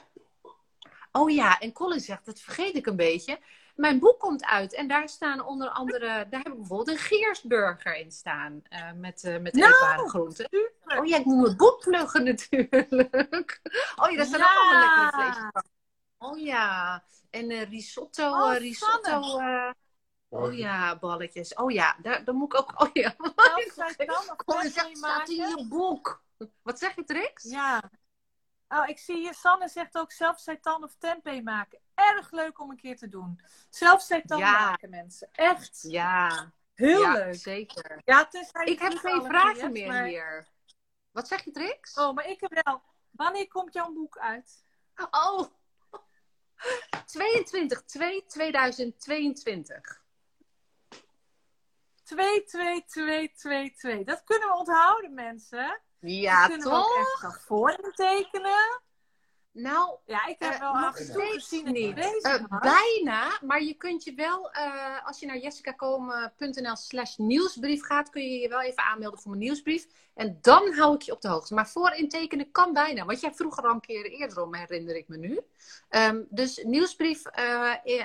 Oh ja, en Colin zegt, dat vergeet ik een beetje. Mijn boek komt uit en daar staan onder andere, daar heb ik bijvoorbeeld een Geersburger in staan. Uh, met, uh, met nou, eetbare groenten. Oh ja, ik moet mijn boek pluggen natuurlijk. Oh ja, daar staan ja. ook allemaal lekkere vlees. Oh ja, en uh, risotto, oh, risotto. oh ja, balletjes. Oh ja, daar, daar moet ik ook. Oh ja, staat in je boek. Wat zeg je, Trix? Ja, Oh, ik zie hier, Sanne zegt ook zelf seitan of tempeh maken. Erg leuk om een keer te doen. Zelf seitan ja. maken, mensen. Echt. Ja. Heel ja, leuk. Zeker. Ja, ik heb geen vragen meer maar... hier. Wat zeg je, Trix? Oh, maar ik heb wel. Wanneer komt jouw boek uit? Oh, 22 2 2022. 22222. Dat kunnen we onthouden, mensen. Ja, toch? Echt voor tekenen. Nou, ja, ik heb uh, wel nog steeds niet. Uh, bijna, maar je kunt je wel, uh, als je naar jessicakomen.nl slash nieuwsbrief gaat, kun je je wel even aanmelden voor mijn nieuwsbrief. En dan hou ik je op de hoogte. Maar voor intekenen kan bijna, want jij vroeger al een keer eerder om, herinner ik me nu. Um, dus nieuwsbrief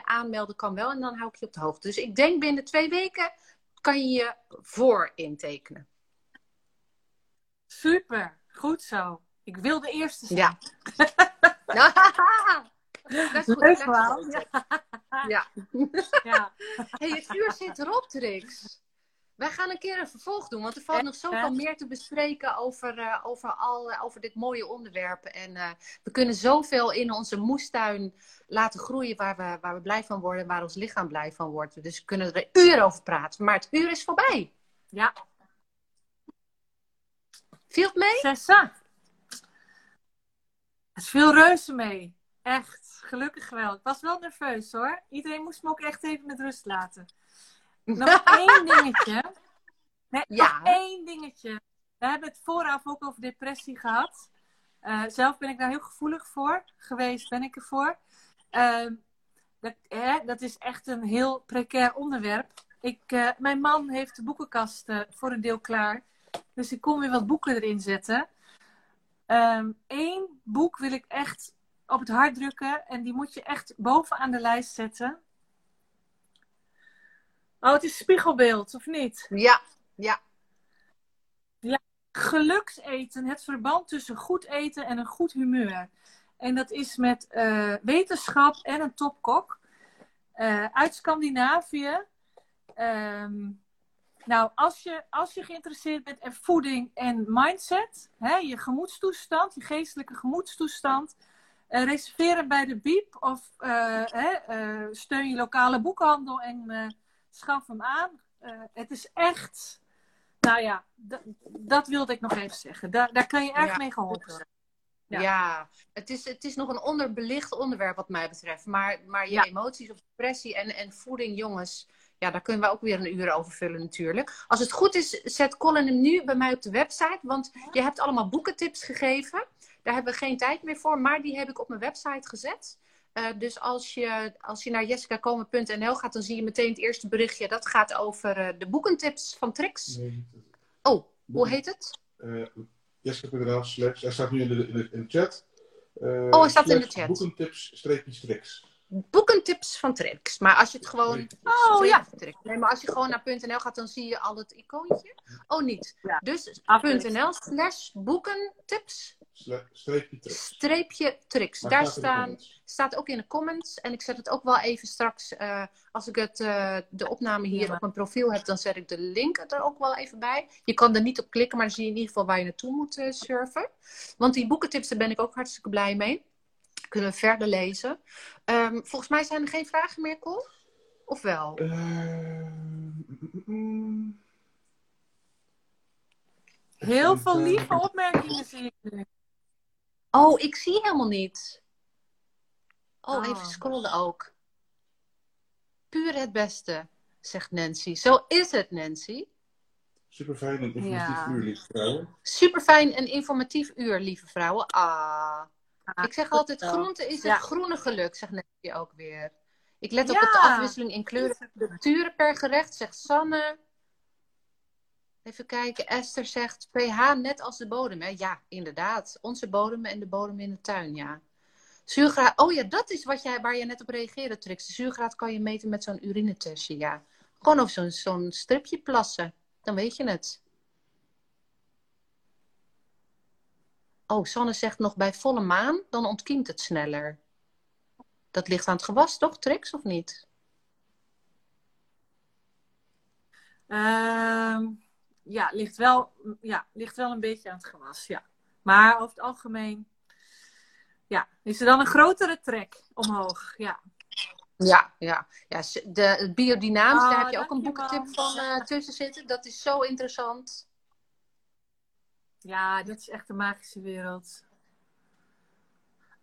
aanmelden kan wel en dan hou ik je op de hoogte. Dus ik denk binnen twee weken kan je je voor intekenen. Super, goed zo. Ik wil de eerste zijn. Ja. Dat is goed. Leuk is Ja. Ja. ja. Hey, het uur zit erop, Trix. Wij gaan een keer een vervolg doen, want er valt nog zoveel meer te bespreken over, eh, over, al, eh, over dit mooie onderwerp. En eh, we kunnen zoveel in onze moestuin laten groeien waar we, waar we blij van worden, waar ons lichaam blij van wordt. Dus we kunnen er uren over praten, maar het uur is voorbij. Ja. Viel het mee? Sessa. Het viel reuze mee. Echt. Gelukkig wel. Ik was wel nerveus hoor. Iedereen moest me ook echt even met rust laten. Nog één dingetje. Nee, Ja. nog één dingetje. We hebben het vooraf ook over depressie gehad. Eh, zelf ben ik daar heel gevoelig voor. Geweest ben ik ervoor. Ehm, dat, hè, dat is echt een heel precair onderwerp. Ik, eh, mijn man heeft de boekenkast eh, voor een deel klaar. Dus ik kon weer wat boeken erin zetten. Eén boek wil ik echt op het hart drukken. En die moet je echt bovenaan de lijst zetten. Oh, het is spiegelbeeld, of niet? Ja, ja. Gelukseten, het verband tussen goed eten en een goed humeur. En dat is met eh, wetenschap en een topkok eh, uit Scandinavië. Ehm, nou, als je, als je geïnteresseerd bent in voeding en mindset, hè, je gemoedstoestand, je geestelijke gemoedstoestand, eh, reserveer hem bij de Biep of eh, eh, steun je lokale boekhandel en eh, schaf hem aan. Eh, het is echt, nou ja, dat wilde ik nog even zeggen. Daar, daar kan je erg Ja. mee geholpen worden. Ja, Ja. Het, is, het is nog een onderbelicht onderwerp wat mij betreft. Maar, maar je Ja. emoties of depressie en, en voeding, jongens, ja, daar kunnen we ook weer een uur over vullen natuurlijk. Als het goed is, zet Colin hem nu bij mij op de website. Want je hebt allemaal boekentips gegeven. Daar hebben we geen tijd meer voor, maar die heb ik op mijn website gezet. Eh, dus als je, als je naar jessicakomen.nl gaat, dan zie je meteen het eerste berichtje. Dat gaat over eh, de boekentips van Trix. Nee. Oh, hoe heet het? Eh, Jessica.nl slash, hij staat nu in de, in de, in de chat. Eh, Oh, hij staat in de chat. Boekentips, streepjes, tricks. Boekentips van Trix. Maar als je het gewoon. Oh, ja. Nee, maar als je gewoon naar .nl gaat, dan zie je al het icoontje. Oh, niet. Ja. Dus. .nl slash boekentips streepje, tricks. streepje Trix. Daar staan, staat ook in de comments. En ik zet het ook wel even straks, eh, als ik het, eh, de opname hier Ja. op mijn profiel heb, dan zet ik de link er ook wel even bij. Je kan er niet op klikken, maar dan zie je in ieder geval waar je naartoe moet eh, surfen. Want die boekentips, daar ben ik ook hartstikke blij mee. Kunnen we verder lezen. Ehm, volgens mij zijn er geen vragen meer, Col? Of wel? Eh, mm, mm, mm. Heel veel kijken. lieve opmerkingen zie ik nu. Oh, ik zie helemaal niet. Oh, Oh. even scrollen ook. Puur het beste, zegt Nancy. Zo is het, Nancy. Super fijn en informatief Ja. uur, lieve vrouwen. Super fijn en informatief uur, lieve vrouwen. Ah. Ik zeg altijd, groente is het groene geluk, zegt Nancy ook weer. Ik let op de afwisseling in kleuren en structuren per gerecht, zegt Sanne. Even kijken, Esther zegt pH net als de bodem. Hè? Ja, inderdaad. Onze bodem en de bodem in de tuin, ja. Zuurgraad, oh ja, dat is wat jij, waar je net op reageerde, Trix. De zuurgraad kan je meten met zo'n urinetestje, ja. Gewoon op zo'n zo'n stripje plassen. Dan weet je het. Oh, Sanne zegt nog bij volle maan, dan ontkiemt het sneller. Dat ligt aan het gewas, toch, Trix, of niet? Ehm, ja, ligt wel, ja, ligt wel een beetje aan het gewas, ja. Maar over het algemeen, ja, is er dan een grotere trek omhoog, ja. Ja, ja. ja de, het biodynamisch, Ah, daar heb je ook een boekentip van eh, tussen zitten. Dat is zo interessant. Ja, dat is echt een magische wereld.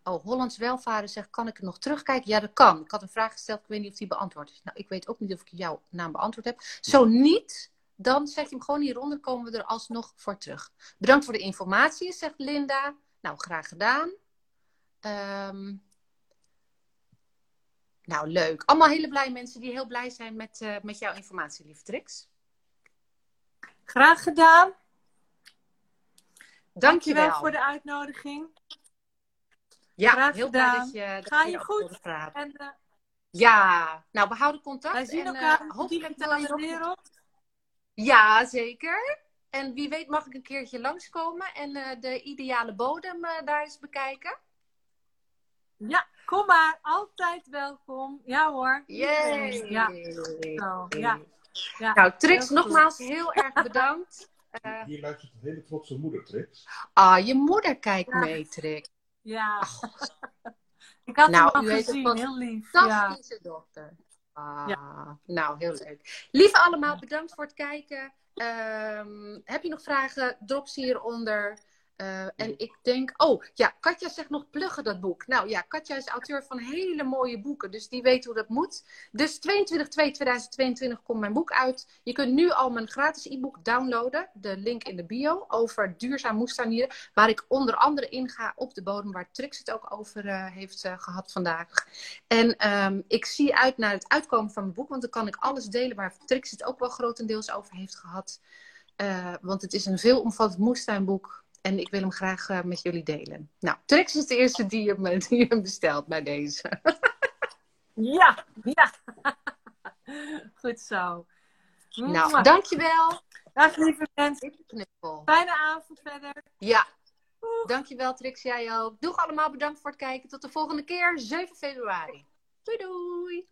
Oh, Hollands Welvaren zegt, kan ik het nog terugkijken? Ja, dat kan. Ik had een vraag gesteld, ik weet niet of die beantwoord is. Nou, ik weet ook niet of ik jouw naam beantwoord heb. Zo niet, dan zet je hem gewoon hieronder, komen we er alsnog voor terug. Bedankt voor de informatie, zegt Linda. Nou, graag gedaan. Ehm, nou, leuk. Allemaal hele blij mensen die heel blij zijn met, eh, met jouw informatie, lieve Trix. Graag gedaan. Dankjewel. Dankjewel voor de uitnodiging. Ja, Graag heel blij dat je, dat Ga je goed? En eh, Ja, nou, we houden contact. wij zien en, elkaar in de hopelijk digitale nog- wereld. Ja, zeker. En wie weet mag ik een keertje langskomen en eh, de ideale bodem daar eens bekijken. Ja, kom maar. Altijd welkom. Ja hoor. Yay! Ja. Zo, ja. ja. Nou, Trix, nogmaals heel erg bedankt. Eh, Hier luistert een hele trotse moeder, Trix. ah, je moeder kijkt Ja. mee, Trix. Ja. Ik had Nou, hem al gezien. Heel lief. Ja. Fantastische dochter. Ah, Nou, heel leuk. Lieve allemaal, bedankt voor het kijken. Ehm, heb je nog vragen? Drop ze hieronder. Eh, en ik denk, oh ja, Katja zegt nog pluggen dat boek. Nou ja, Katja is auteur van hele mooie boeken, dus die weet hoe dat moet. Dus 22-2-2022 komt mijn boek uit. Je kunt nu al mijn gratis e-book downloaden, de link in de bio, over duurzaam moestuinieren. Waar ik onder andere inga op de bodem, waar Trix het ook over eh, heeft eh, gehad vandaag. En ehm, ik zie uit naar het uitkomen van mijn boek, want dan kan ik alles delen waar Trix het ook wel grotendeels over heeft gehad. Eh, want het is een veelomvattend moestuinboek. En ik wil hem graag eh, met jullie delen. Nou, Trix is de eerste die hem, eh, die hem bestelt bij deze. Ja. ja. Goed zo. Nou, dankjewel. Dag lieve mensen. Fijne avond verder. Ja, dankjewel Trix, jij ook. Doeg allemaal, bedankt voor het kijken. Tot de volgende keer, 7 februari. Doei doei.